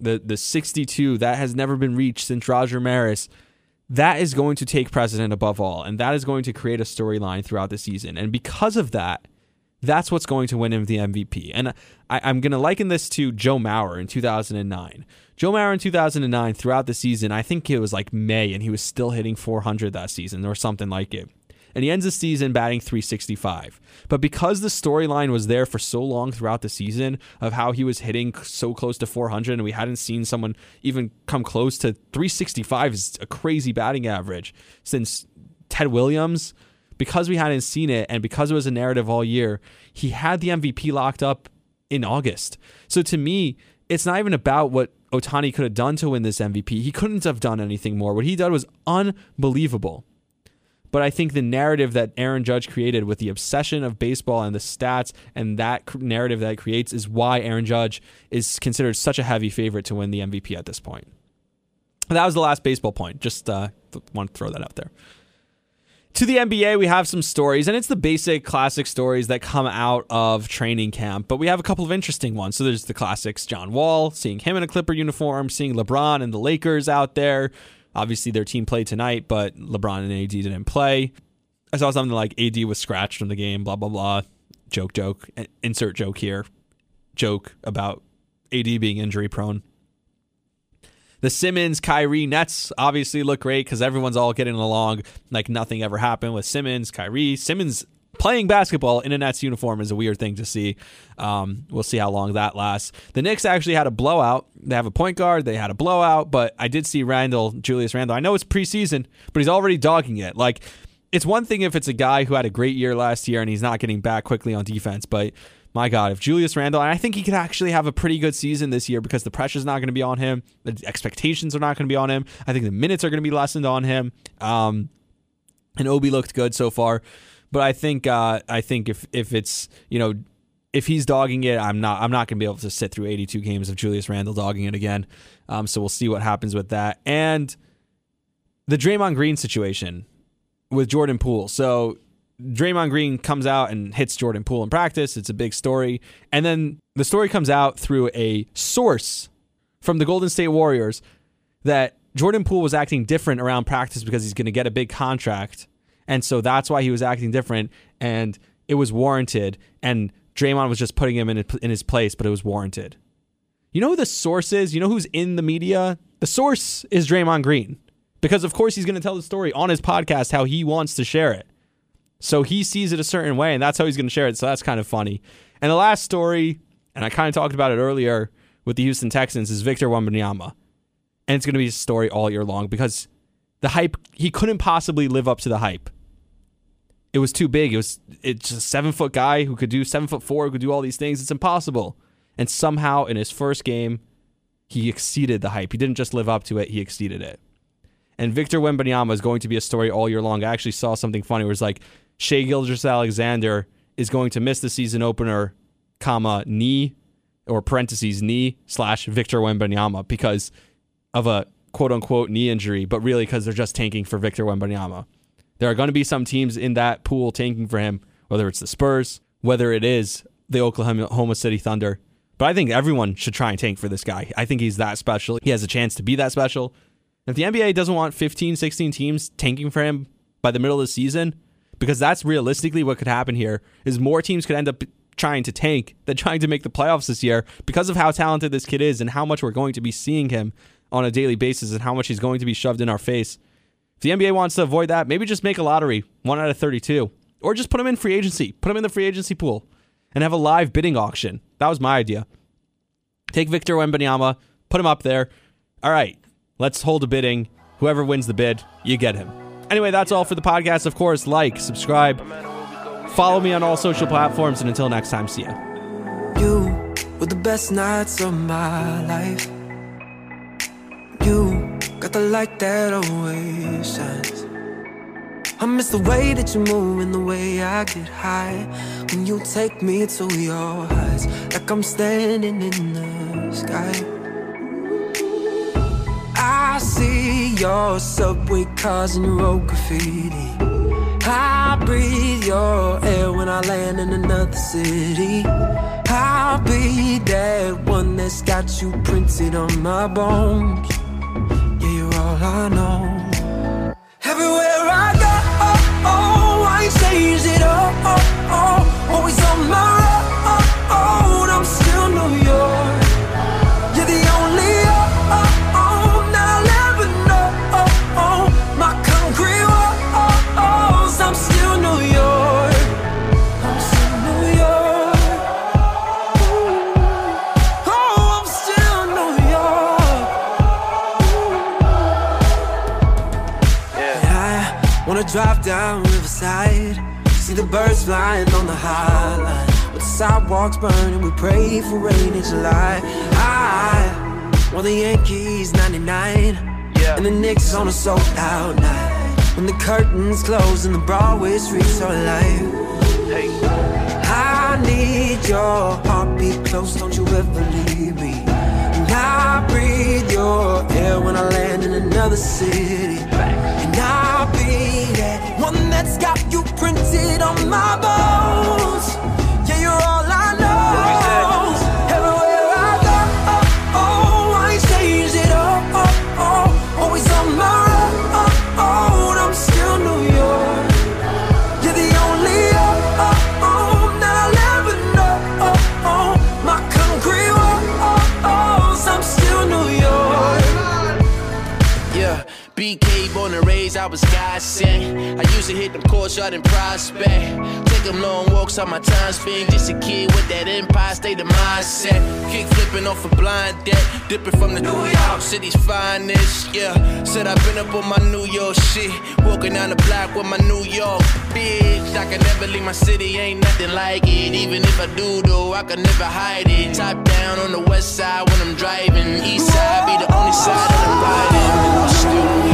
the the 62 that has never been reached since Roger Maris, that is going to take precedent above all, and that is going to create a storyline throughout the season. And because of that, that's what's going to win him the MVP. And I, am going to liken this to Joe Mauer in 2009. Joe Mauer in 2009, throughout the season, I think it was like May, and he was still hitting 400 that season or something like it. And he ends the season batting 365. But because the storyline was there for so long throughout the season of how he was hitting so close to 400, and we hadn't seen someone even come close to 365 is a crazy batting average since Ted Williams because we hadn't seen it and because it was a narrative all year, he had the MVP locked up in August. So to me, it's not even about what Ohtani could have done to win this MVP. He couldn't have done anything more. What he did was unbelievable. But I think the narrative that Aaron Judge created with the obsession of baseball and the stats and that narrative that it creates is why Aaron Judge is considered such a heavy favorite to win the MVP at this point. That was the last baseball point. Just uh, want to throw that out there to the NBA, we have some stories, and it's the basic classic stories that come out of training camp. But we have a couple of interesting ones. So there's the classics John Wall, seeing him in a Clipper uniform, seeing LeBron and the Lakers out there. Obviously, their team played tonight, but LeBron and AD didn't play. I saw something like AD was scratched from the game, blah, blah, blah. Joke, joke. Insert joke here. Joke about AD being injury prone. The Simmons Kyrie Nets obviously look great because everyone's all getting along like nothing ever happened with Simmons, Kyrie. Simmons playing basketball in a Nets uniform is a weird thing to see. Um, we'll see how long that lasts. The Knicks actually had a blowout. They have a point guard. They had a blowout, but I did see Randle, Julius Randle. I know it's preseason, but he's already dogging it. Like, it's one thing if it's a guy who had a great year last year and he's not getting back quickly on defense, but my God, if Julius Randle, and I think he could actually have a pretty good season this year because the pressure's not going to be on him, the expectations are not going to be on him. I think the minutes are going to be lessened on him. Um, and Obi looked good so far, but I think uh, I think if if it's you know if he's dogging it, I'm not I'm not going to be able to sit through 82 games of Julius Randle dogging it again. Um, so we'll see what happens with that and the Draymond Green situation with Jordan Poole. So Draymond Green comes out and hits Jordan Poole in practice. It's a big story. And then the story comes out through a source from the Golden State Warriors that Jordan Poole was acting different around practice because he's going to get a big contract. And so that's why he was acting different. And it was warranted. And Draymond was just putting him in, in his place, but it was warranted. You know who the source is? You know who's in the media? The source is Draymond Green. Because, of course, he's going to tell the story on his podcast how he wants to share it. So he sees it a certain way, and that's how he's going to share it. So that's kind of funny. And the last story, and I kind of talked about it earlier with the Houston Texans, is Victor Wembanyama. And it's going to be a story all year long because the hype, he couldn't possibly live up to the hype. It was too big. It was it's a seven foot guy who could do seven foot four, who could do all these things. It's impossible. And somehow in his first game, he exceeded the hype. He didn't just live up to it, he exceeded it. And Victor Wembanyama is going to be a story all year long. I actually saw something funny where it's like Shai Gilgeous-Alexander is going to miss the season opener, comma, knee or parentheses knee slash Victor Wembanyama because of a quote unquote knee injury, but really because they're just tanking for Victor Wembanyama. There are going to be some teams in that pool tanking for him, whether it's the Spurs, whether it is the Oklahoma City Thunder. But I think everyone should try and tank for this guy. I think he's that special. He has a chance to be that special. If the NBA doesn't want 15, 16 teams tanking for him by the middle of the season, because that's realistically what could happen here is more teams could end up trying to tank than (laughs) trying to make the playoffs this year because of how talented this kid is and how much we're going to be seeing him on a daily basis and how much he's going to be shoved in our face. If the NBA wants to avoid that, maybe just make a lottery, one out of 32, or just put him in free agency, put him in the free agency pool, and have a live bidding auction. That was my idea. Take Victor Wembanyama, put him up there. All right, let's hold a bidding. Whoever wins the bid, you get him. Anyway, that's all for the podcast. Of course, like, subscribe, follow me on all social platforms, and until next time, see ya. You were the best nights of my life. You got the light that always shines. I miss the way that you move and the way I get high when you take me to your heights, like I'm standing in the sky. I see your subway cars and your road graffiti. I breathe your air when I land in another city. I'll be that one that's got you printed on my bones. Yeah, you're all I know. Everywhere down Riverside, see the birds flying on the High Line. With the sidewalks burning, we pray for rain in July. I want the Yankees 99, Yeah. and the Knicks on a sold out night. When the curtains close and the Broadway streets are alive. I need your heartbeat close, don't you ever leave me. And I breathe your air when I land in another city. And Be that one that's got you printed on my bones. Raised, I was God sent. I used to hit them courts out in prospect. Take them long walks on my time spent. Just a kid with that empire state of mindset. Kick flipping off a blind deck. Dipping from the New York City's finest. Yeah, said I've been up on my New York shit. Walking down the block with my New York bitch. I can never leave my city, ain't nothing like it. Even if I do, though, I can never hide it. Top down on the west side when I'm driving. East side be the only side that I'm riding. I'm still